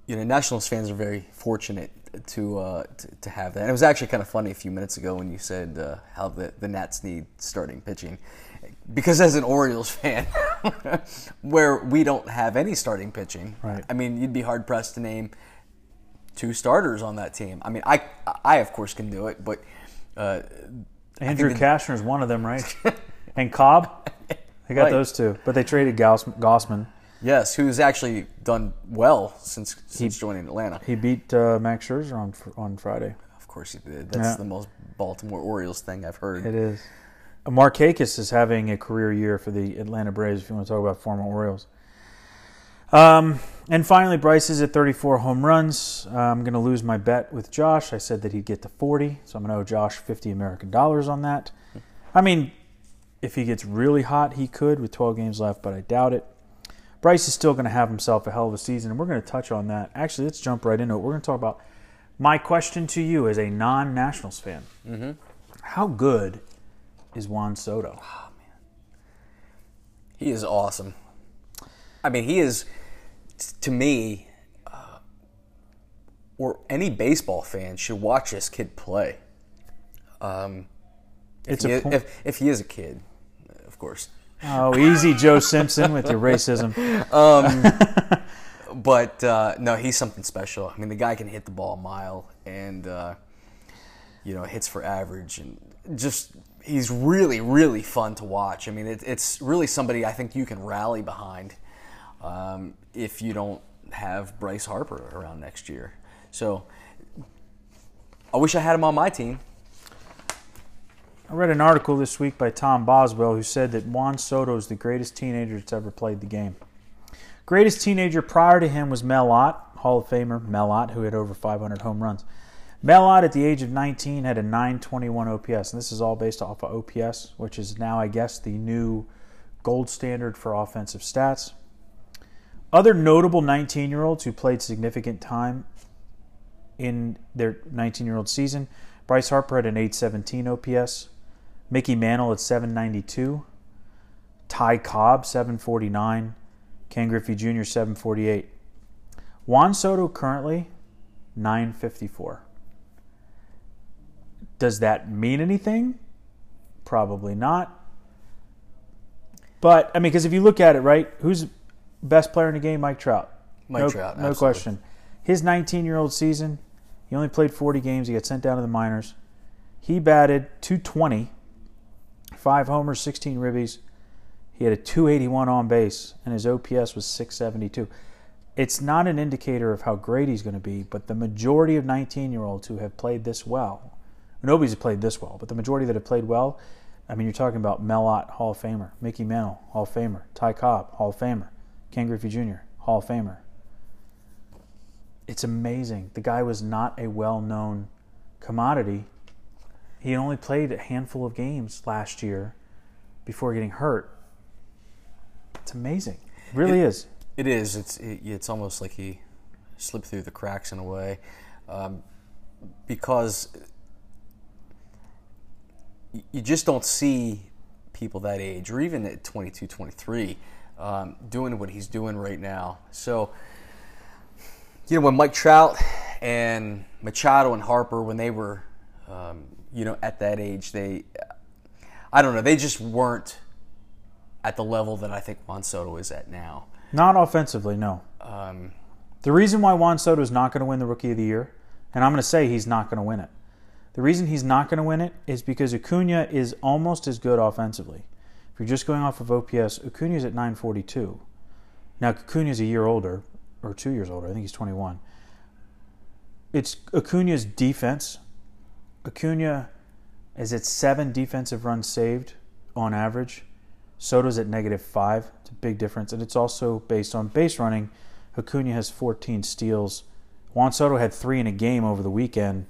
You know, Nationals fans are very fortunate to uh, to, to have that. And it was actually kind of funny a few minutes ago when you said uh, how the, the Nats need starting pitching. Because as an Orioles fan, where we don't have any starting pitching, Right. I mean, you'd be hard pressed to name two starters on that team. I mean, I, I of course can do it, but uh, Andrew the- Cashner is one of them, right? and Cobb, they got Right. those two, but they traded Gauss, Gausman. yes, who's actually done well since since joining Atlanta. He beat uh, Max Scherzer on on Friday. Of course, he did. That's Yeah. the most Baltimore Orioles thing I've heard. It is. Markakis is having a career year for the Atlanta Braves. If you want to talk about former Orioles. Um, and finally, Bryce is at 34 home runs. Uh, I'm going to lose my bet with Josh. I said that he'd get to 40, so I'm going to owe Josh 50 American dollars on that. I mean, if he gets really hot, he could with 12 games left, but I doubt it. Bryce is still going to have himself a hell of a season, and we're going to touch on that. Actually, let's jump right into it. We're going to talk about my question to you as a non Nationals fan. Mm-hmm. How good is Juan Soto? He is awesome. I mean, he is to me, uh, or any baseball fan should watch this kid play. Um, if, It's he a is, if, if he is a kid, of course. Oh, easy, Joe Simpson, with your racism. But uh, no, he's something special. I mean, the guy can hit the ball a mile, and uh, you know, hits for average, and just he's really, really fun to watch. I mean, it, it's really somebody I think you can rally behind um, if you don't have Bryce Harper around next year. So I wish I had him on my team. I read an article this week by Tom Boswell who said that Juan Soto is the greatest teenager that's ever played the game. Greatest teenager prior to him was Mel Ott, Hall of Famer Mel Ott, who had over 500 home runs. Mel Ott, at the age of 19, had a 921 OPS, and this is all based off of OPS, which is now, I guess, the new gold standard for offensive stats. Other notable 19 year olds who played significant time in their 19 year old season Bryce Harper had an 817 OPS, Mickey Mantle at 792, Ty Cobb 749, Ken Griffey Jr. 748. Juan Soto currently 954. Does that mean anything? Probably not. But I mean, because if you look at it, right, who's best player in the game? Mike Trout. Mike no, Trout, no absolutely. question. His 19-year-old season, he only played 40 games. He got sent down to the minors. He batted 220, five homers, 16 ribbies. He had a 281 on base, and his OPS was 672. It's not an indicator of how great he's going to be, but the majority of 19-year-olds who have played this well, nobody's played this well, but the majority that have played well, I mean, you're talking about Mel Ott, Hall of Famer, Mickey Mantle, Hall of Famer, Ty Cobb, Hall of Famer, Ken Griffey Jr., Hall of Famer. It's amazing. The guy was not a well-known commodity. He only played a handful of games last year before getting hurt. It's amazing. It really It- is. It is. It's it, it's almost like he slipped through the cracks in a way, um, because you just don't see people that age, or even at 22, 23, um, doing what he's doing right now. So, you know, when Mike Trout and Machado and Harper, when they were, um, you know, at that age, they, I don't know, they just weren't at the level that I think Juan Soto is at now. Not offensively, no. Um, The reason why Juan Soto is not going to win the Rookie of the Year, and I'm going to say he's not going to win it. The reason he's not going to win it is because Acuna is almost as good offensively. If you're just going off of OPS, Acuna's at 942. Now Acuna's a year older, or two years older. I think he's 21. It's Acuna's defense. Acuna is at seven defensive runs saved on average. Soto's at negative five. It's a big difference, and it's also based on base running. Acuna has 14 steals. Juan Soto had three in a game over the weekend,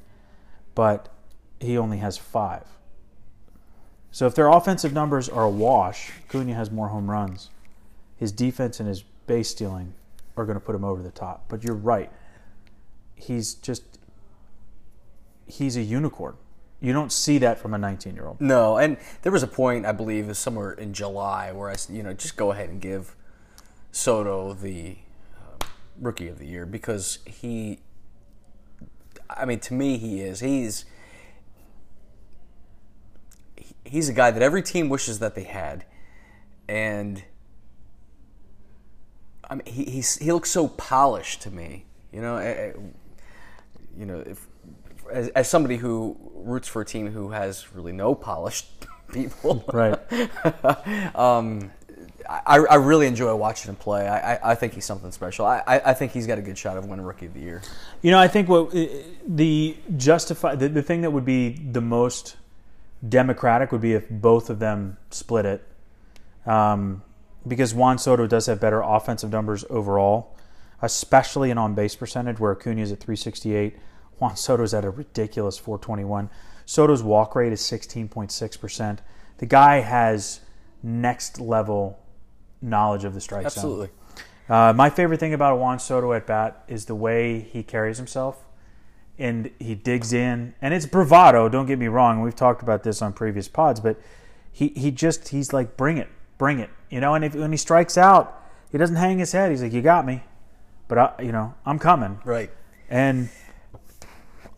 but he only has five. So if their offensive numbers are a wash, Acuna has more home runs. His defense and his base stealing are going to put him over the top. But you're right. He's just he's a unicorn. You don't see that from a 19 year old. No, and there was a point I believe was somewhere in July where I, you know, just go ahead and give Soto the uh, rookie of the year because he, I mean, to me, he is. He's he- he's a guy that every team wishes that they had, and I mean, he he's, he looks so polished to me. You know, eh, eh, you know, if as, as somebody who roots for a team who has really no polished people, Right. um, I, I really enjoy watching him play. I, I, I think he's something special. I, I I think he's got a good shot of winning Rookie of the Year. You know, I think what uh, the justify the, the thing that would be the most democratic would be if both of them split it, um, because Juan Soto does have better offensive numbers overall, especially in on base percentage, where Acuna is at 368, Juan Soto's at a ridiculous 421. Soto's walk rate is 16.6 percent. The guy has next level knowledge of the strike zone. Absolutely. Uh, my favorite thing about Juan Soto at bat is the way he carries himself, and he digs in, and it's bravado. Don't get me wrong. We've talked about this on previous pods, but he he just he's like, bring it, bring it, you know. And if when he strikes out, he doesn't hang his head. He's like, you got me, but I, you know, I'm coming. Right. And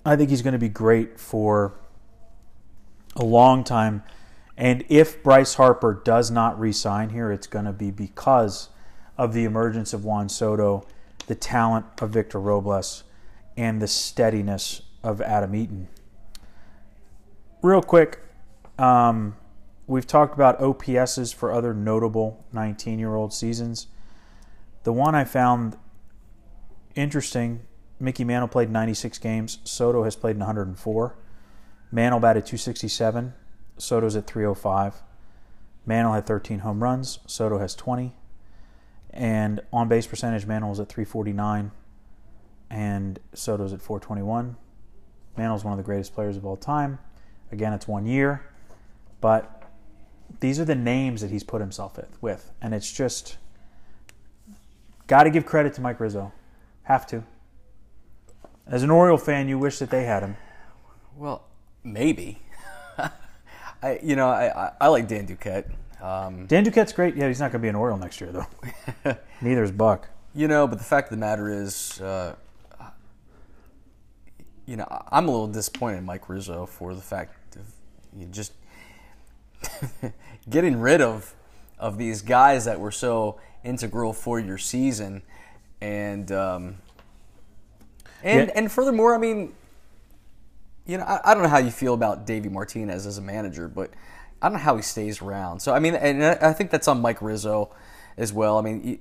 I think he's going to be great for a long time. And if Bryce Harper does not re-sign here, it's going to be because of the emergence of Juan Soto, the talent of Victor Robles, and the steadiness of Adam Eaton. Real quick, um, we've talked about OPSs for other notable 19-year-old seasons. The one I found interesting, Mickey Mantle played 96 games. Soto has played in 104. Mantle batted 267. Soto's at 305. Mantle had 13 home runs. Soto has 20. And on base percentage, Mantle was at 349. And Soto's at 421. Mantle's one of the greatest players of all time. Again, it's one year. But these are the names that he's put himself with. with. And it's just got to give credit to Mike Rizzo. Have to. As an Oriole fan, you wish that they had him. Well, maybe. I you know I, I, I like Dan Duquette. Um, Dan Duquette's great. Yeah, he's not going to be an Oriole next year, though. Neither is Buck. You know, but the fact of the matter is, uh, you know, I'm a little disappointed in Mike Rizzo for the fact of you just getting rid of of these guys that were so integral for your season, and um, and Yeah. and furthermore, I mean, you know, I, I don't know how you feel about Davey Martinez as a manager, but I don't know how he stays around. So I mean, and I I think that's on Mike Rizzo as well. I mean,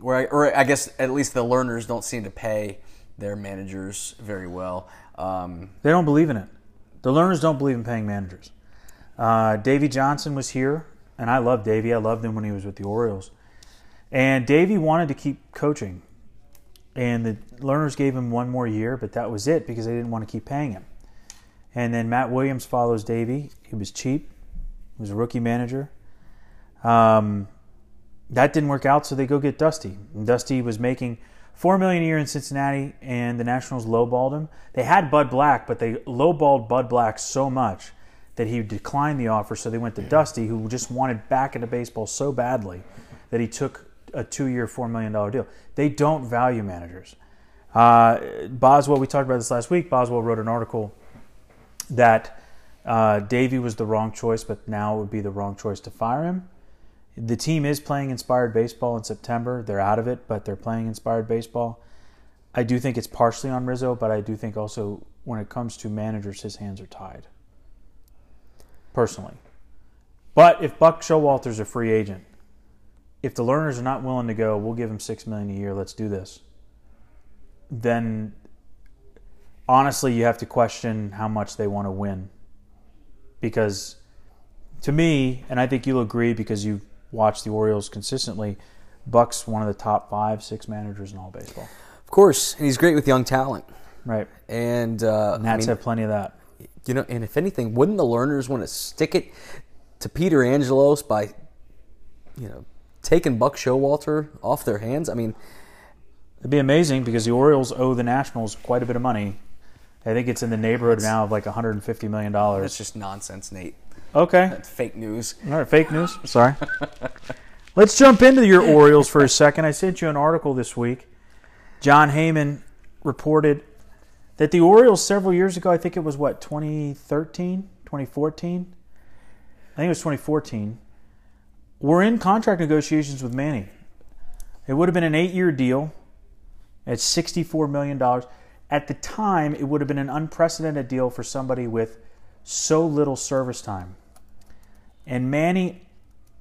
where I, or I guess at least the Lerners don't seem to pay their managers very well. Um, They don't believe in it. The Lerners don't believe in paying managers. Uh, Davey Johnson was here, and I love Davy. I loved him when he was with the Orioles. And Davy wanted to keep coaching. And the Lerners gave him one more year, but that was it because they didn't want to keep paying him. And then Matt Williams follows Davy. He was cheap. He was a rookie manager. Um, that didn't work out, so they go get Dusty. And Dusty was making four million a year in Cincinnati, and the Nationals lowballed him. They had Bud Black, but they lowballed Bud Black so much that he declined the offer. So they went to Dusty, who just wanted back into baseball so badly that he took a two-year, four million dollar deal. They don't value managers. Uh, Boswell, we talked about this last week. Boswell wrote an article that uh, Davey was the wrong choice, but now it would be the wrong choice to fire him. The team is playing inspired baseball in September. They're out of it, but they're playing inspired baseball. I do think it's partially on Rizzo, but I do think also when it comes to managers, his hands are tied. Personally. But if Buck Showalter's a free agent, if the Lerners are not willing to go, we'll give him six million a year, let's do this. Then honestly you have to question how much they want to win. Because to me, and I think you'll agree because you've watched the Orioles consistently, Buck's one of the top five, six managers in all baseball. Of course, and he's great with young talent. Right. And uh, Nats I mean, have plenty of that. You know, and if anything, wouldn't the Lerners want to stick it to Peter Angelos by, you know, taking Buck Showalter off their hands? I mean, it'd be amazing because the Orioles owe the Nationals quite a bit of money. I think it's in the neighborhood now of like 150 million dollars. That's just nonsense, Nate. Okay. That's fake news. All right, fake news. Sorry. Let's jump into your Orioles for a second. I sent you an article this week. Jon Heyman reported that the Orioles several years ago, I think it was what, 2013, 2014? I think it was 2014, were in contract negotiations with Manny. It would have been an eight year deal at $64 million. At the time, it would have been an unprecedented deal for somebody with so little service time. And Manny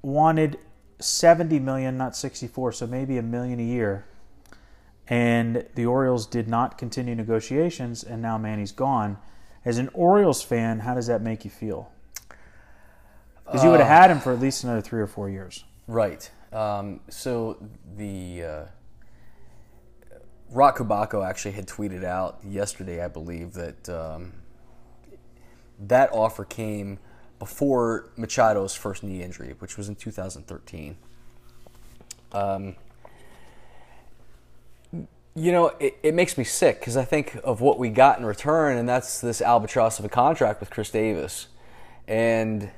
wanted 70 million, not 64, so maybe a million a year. And the Orioles did not continue negotiations, and now Manny's gone. As an Orioles fan, how does that make you feel? Because you would have uh, had him for at least another three or four years. Right. Um, so the uh, Roch Kubatko actually had tweeted out yesterday, I believe, that um, that offer came before Machado's first knee injury, which was in 2013. Um, you know, it, it makes me sick because I think of what we got in return, and that's this albatross of a contract with Chris Davis. And,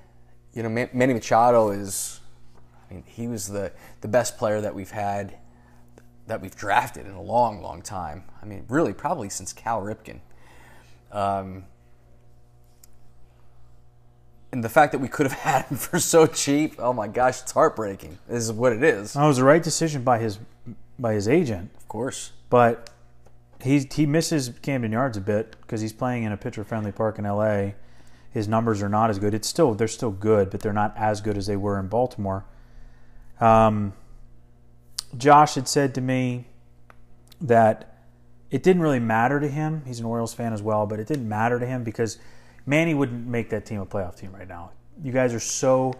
you know, Manny Machado is, I mean, he was the, the best player that we've had, that we've drafted in a long, long time. I mean, really, probably since Cal Ripken. Um, and the fact that we could have had him for so cheap, oh my gosh, it's heartbreaking. This is what it is. It was the right decision by his by his agent, of course. But he he misses Camden Yards a bit because he's playing in a pitcher friendly park in L.A. His numbers are not as good. It's still they're still good, but they're not as good as they were in Baltimore. Um, Josh had said to me that it didn't really matter to him. He's an Orioles fan as well, but it didn't matter to him because Manny wouldn't make that team a playoff team right now. You guys are so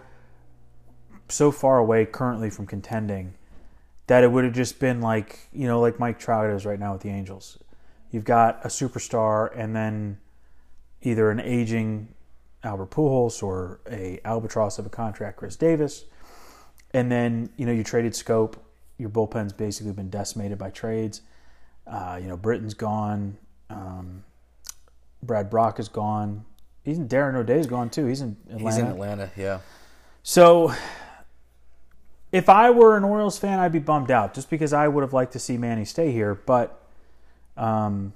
so far away currently from contending that it would have just been like you know like Mike Trout is right now with the Angels. You've got a superstar and then either an aging Albert Pujols or a albatross of a contract Chris Davis, and then you know you traded Schoop. Your bullpen's basically been decimated by trades. Uh, you know Britton's gone. Um, Brad Brach is gone. He's in Darren O'Day's gone too. He's in Atlanta. He's in Atlanta, yeah. So if I were an Orioles fan, I'd be bummed out just because I would have liked to see Manny stay here, but um,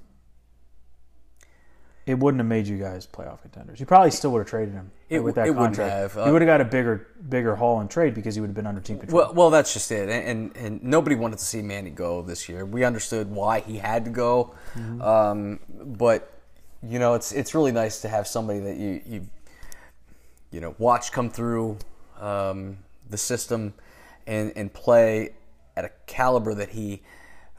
it wouldn't have made you guys playoff contenders. You probably still would have traded him it, with that contract. Have, uh, you would have got a bigger, bigger haul and trade because he would have been under team control. Well, well, that's just it. And, and, and nobody wanted to see Manny go this year. We understood why he had to go, mm-hmm. um, but you know, it's it's really nice to have somebody that you you you know watch come through um, the system and and play at a caliber that he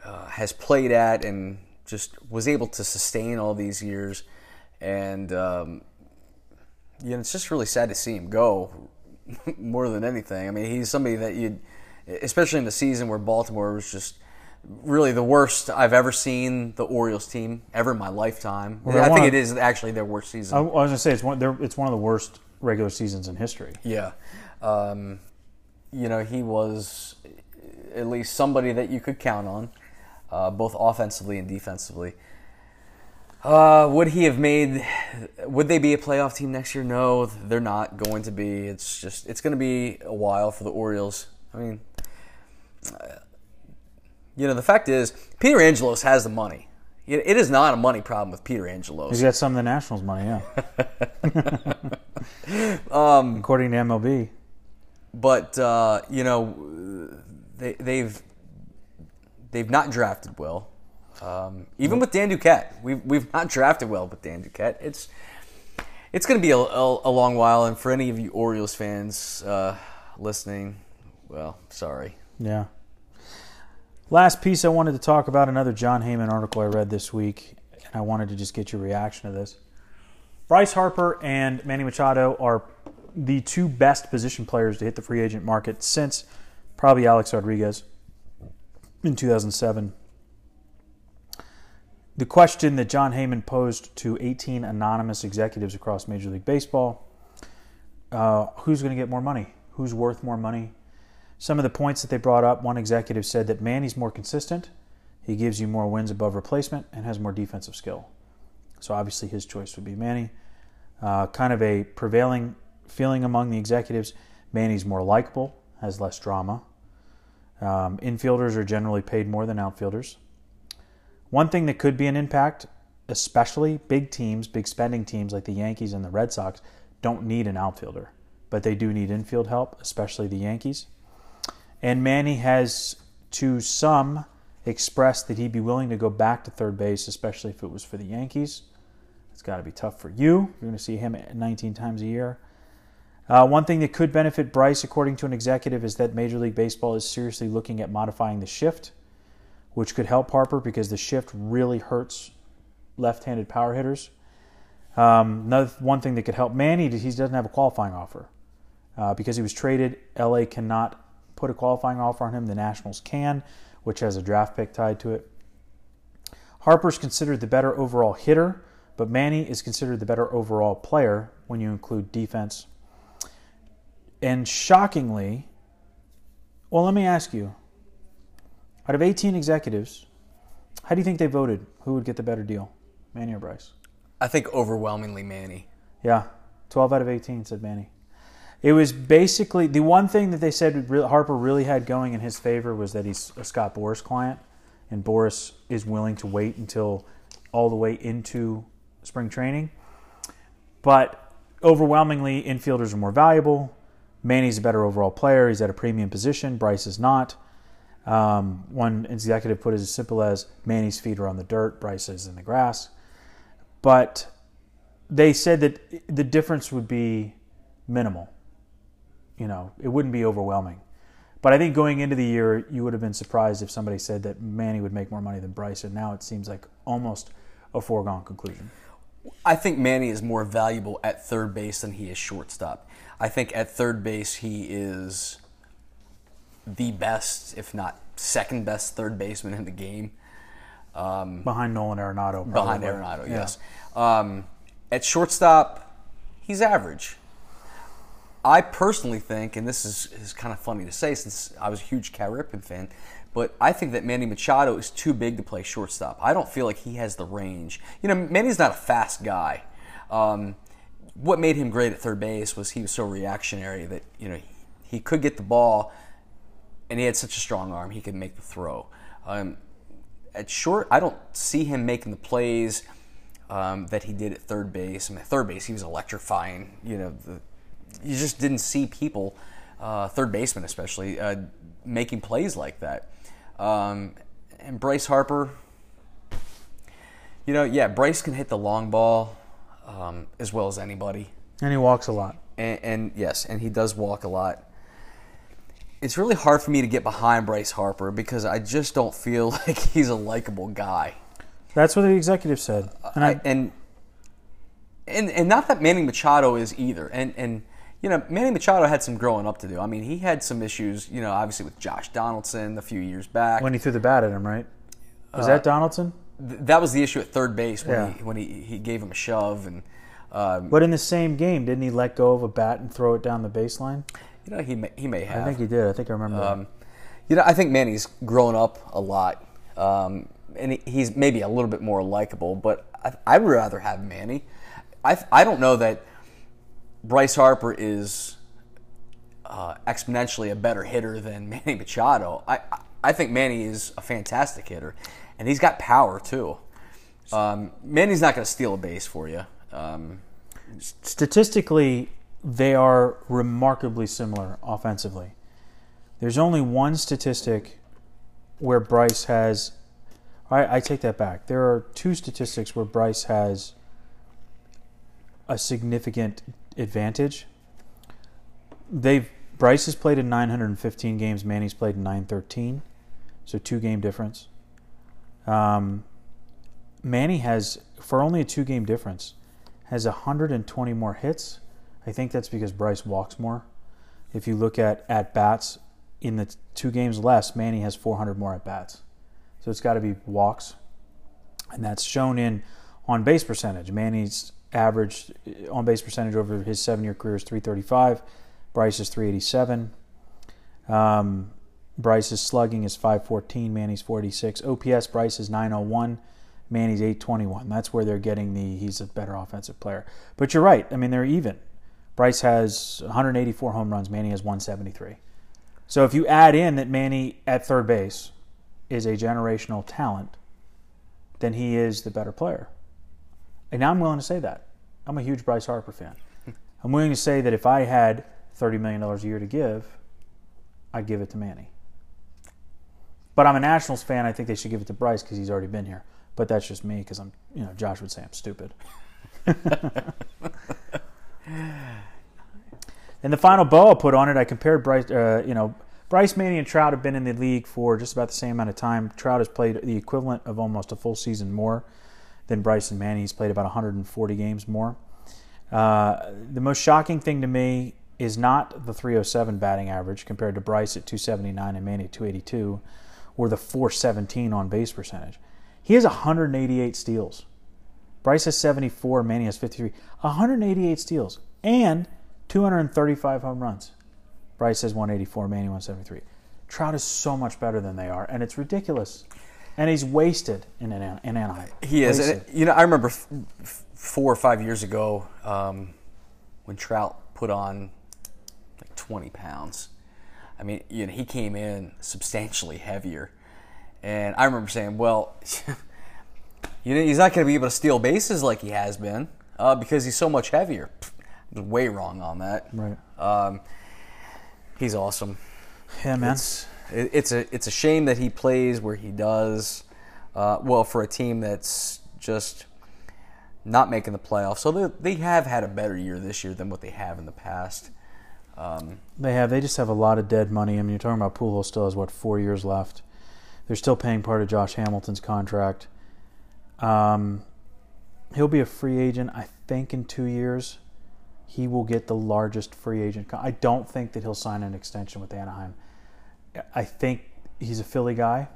uh, has played at and just was able to sustain all these years. And um, you know, it's just really sad to see him go more than anything. I mean, he's somebody that you, especially in the season where Baltimore was just really the worst I've ever seen the Orioles team ever in my lifetime. Well, I think it is actually their worst season. I, was going to say it's one. It's one of the worst regular seasons in history. Yeah, um, you know, he was at least somebody that you could count on, uh, both offensively and defensively. Uh, would he have made? Would they be a playoff team next year? No, they're not going to be. It's just it's going to be a while for the Orioles. I mean, uh, you know, the fact is, Peter Angelos has the money. It is not a money problem with Peter Angelos. He's got some of the Nationals money, yeah. um, According to MLB. But uh, you know, they, they've they've not drafted well. Um, even with Dan Duquette, we've we've not drafted well with Dan Duquette. It's it's going to be a, a, a, long while, and for any of you Orioles fans uh, listening, well, sorry. Yeah. Last piece I wanted to talk about another Jon Heyman article I read this week, and I wanted to just get your reaction to this. Bryce Harper and Manny Machado are the two best position players to hit the free agent market since probably Alex Rodriguez in 2007 the question that Jon Heyman posed to 18 anonymous executives across Major League Baseball uh, who's going to get more money? Who's worth more money? Some of the points that they brought up, one executive said that Manny's more consistent, he gives you more wins above replacement, and has more defensive skill. So obviously his choice would be Manny. Uh, kind of a prevailing feeling among the executives Manny's more likable, has less drama. Um, infielders are generally paid more than outfielders. One thing that could be an impact, especially big teams, big spending teams like the Yankees and the Red Sox, don't need an outfielder, but they do need infield help, especially the Yankees. And Manny has, to some, expressed that he'd be willing to go back to third base, especially if it was for the Yankees. It's got to be tough for you. You're going to see him 19 times a year. Uh, one thing that could benefit Bryce, according to an executive, is that Major League Baseball is seriously looking at modifying the shift which could help Harper because the shift really hurts left-handed power hitters. Um, another one thing that could help Manny is he doesn't have a qualifying offer uh, because he was traded. LA cannot put a qualifying offer on him. The Nationals can, which has a draft pick tied to it. Harper's considered the better overall hitter, but Manny is considered the better overall player when you include defense. And shockingly, well, let me ask you out of 18 executives, how do you think they voted? Who would get the better deal, Manny or Bryce? I think overwhelmingly Manny. Yeah, 12 out of 18 said Manny. It was basically the one thing that they said Harper really had going in his favor was that he's a Scott Boras client, and Boras is willing to wait until all the way into spring training. But overwhelmingly, infielders are more valuable. Manny's a better overall player. He's at a premium position. Bryce is not. Um, one executive put it as simple as Manny's feet are on the dirt, Bryce is in the grass. But they said that the difference would be minimal. You know, it wouldn't be overwhelming. But I think going into the year, you would have been surprised if somebody said that Manny would make more money than Bryce, and now it seems like almost a foregone conclusion. I think Manny is more valuable at third base than he is shortstop. I think at third base he is the best, if not second best, third baseman in the game. Um, behind Nolan Arenado. Probably. Behind Arenado, yeah. yes. Um, at shortstop, he's average. I personally think, and this is, is kind of funny to say since I was a huge Cal Ripken fan, but I think that Manny Machado is too big to play shortstop. I don't feel like he has the range. You know, Manny's not a fast guy. Um, what made him great at third base was he was so reactionary that, you know, he could get the ball – and he had such a strong arm, he could make the throw. Um, at short, I don't see him making the plays um, that he did at third base. I mean, at third base, he was electrifying. You know, the, you just didn't see people, uh, third baseman especially, uh, making plays like that. Um, and Bryce Harper, you know, yeah, Bryce can hit the long ball um, as well as anybody. And he walks a lot. And, and yes, and he does walk a lot it's really hard for me to get behind Bryce Harper because I just don't feel like he's a likable guy. That's what the executive said, and I, and, and and not that Manny Machado is either. And and you know Manny Machado had some growing up to do. I mean, he had some issues, you know, obviously with Josh Donaldson a few years back when he threw the bat at him, right? Was uh, that Donaldson? Th- that was the issue at third base when yeah. he when he, he gave him a shove and. Um, but in the same game, didn't he let go of a bat and throw it down the baseline? You know, he may, he may have. I think he did. I think I remember. Um, you know, I think Manny's grown up a lot, um, and he, he's maybe a little bit more likable. But I, I'd rather have Manny. I I don't know that Bryce Harper is uh, exponentially a better hitter than Manny Machado. I I think Manny is a fantastic hitter, and he's got power too. Um, Manny's not going to steal a base for you. Um, Statistically, they are remarkably similar offensively. There's only one statistic where Bryce has. I, I take that back. There are two statistics where Bryce has a significant advantage. They've Bryce has played in 915 games. Manny's played in 913, so two game difference. Um, Manny has, for only a two game difference, has 120 more hits. I think that's because Bryce walks more. If you look at at bats in the two games less, Manny has 400 more at bats. So it's got to be walks, and that's shown in on base percentage. Manny's average on base percentage over his seven year career is 335. Bryce is 387. Um, Bryce's slugging is 514. Manny's 486. OPS Bryce is 901. Manny's 821. That's where they're getting the he's a better offensive player. But you're right. I mean, they're even. Bryce has 184 home runs. Manny has 173. So if you add in that Manny at third base is a generational talent, then he is the better player. And now I'm willing to say that. I'm a huge Bryce Harper fan. I'm willing to say that if I had $30 million a year to give, I'd give it to Manny. But I'm a Nationals fan. I think they should give it to Bryce because he's already been here. But that's just me because I'm, you know, Josh would say I'm stupid. and the final bow I put on it, I compared Bryce, uh, you know, Bryce Manny and Trout have been in the league for just about the same amount of time. Trout has played the equivalent of almost a full season more than Bryce and Manny. He's played about 140 games more. Uh, the most shocking thing to me is not the 307 batting average compared to Bryce at 279 and Manny at 282, or the 417 on base percentage. He has 188 steals. Bryce has 74, Manny has 53. 188 steals and 235 home runs. Bryce has 184, Manny 173. Trout is so much better than they are, and it's ridiculous. And he's wasted in, an in Anaheim. He is. And, you know, I remember f- f- four or five years ago um, when Trout put on like 20 pounds. I mean, you know, he came in substantially heavier. And I remember saying, well, you know, he's not going to be able to steal bases like he has been uh, because he's so much heavier. way wrong on that. Right. Um, he's awesome. Yeah, man. It's, it, it's a it's a shame that he plays where he does. Uh, well, for a team that's just not making the playoffs, so they, they have had a better year this year than what they have in the past. Um, they have. They just have a lot of dead money. I mean, you're talking about Pujols still has what four years left. They're still paying part of Josh Hamilton's contract. Um, he'll be a free agent, I think, in two years. He will get the largest free agent. Con- I don't think that he'll sign an extension with Anaheim. I think he's a Philly guy.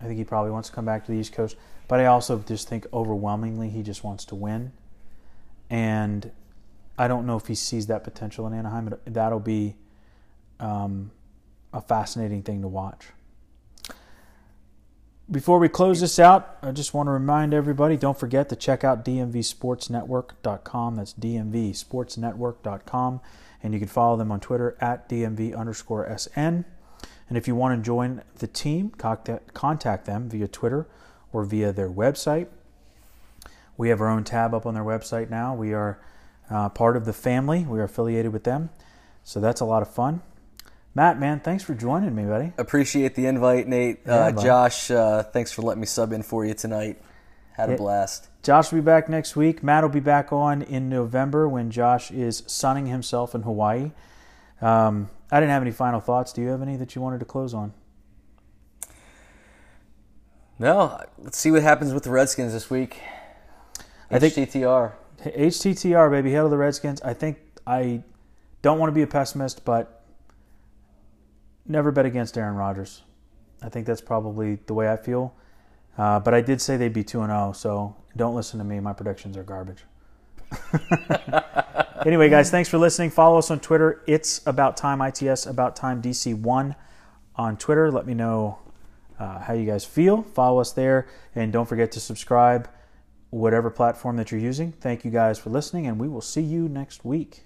I think he probably wants to come back to the East Coast. But I also just think overwhelmingly he just wants to win. And I don't know if he sees that potential in Anaheim. That'll be um, a fascinating thing to watch. Before we close this out, I just want to remind everybody don't forget to check out dmvsportsnetwork.com. That's dmvsportsnetwork.com. And you can follow them on Twitter at dmv underscore sn. And if you want to join the team, contact them via Twitter or via their website. We have our own tab up on their website now. We are uh, part of the family, we are affiliated with them. So that's a lot of fun. Matt, man, thanks for joining me, buddy. Appreciate the invite, Nate. Yeah, uh, Josh, uh, thanks for letting me sub in for you tonight. Had a yeah. blast. Josh will be back next week. Matt will be back on in November when Josh is sunning himself in Hawaii. Um, I didn't have any final thoughts. Do you have any that you wanted to close on? No. Let's see what happens with the Redskins this week. I think HTTR. HTTR, baby. Hail to the Redskins. I think I don't want to be a pessimist, but never bet against Aaron Rodgers. I think that's probably the way I feel. Uh, but I did say they'd be 2 0, so don't listen to me. My predictions are garbage. anyway, guys, thanks for listening. Follow us on Twitter. It's about time ITS about time DC one on Twitter. Let me know uh, how you guys feel. Follow us there, and don't forget to subscribe, whatever platform that you're using. Thank you guys for listening, and we will see you next week.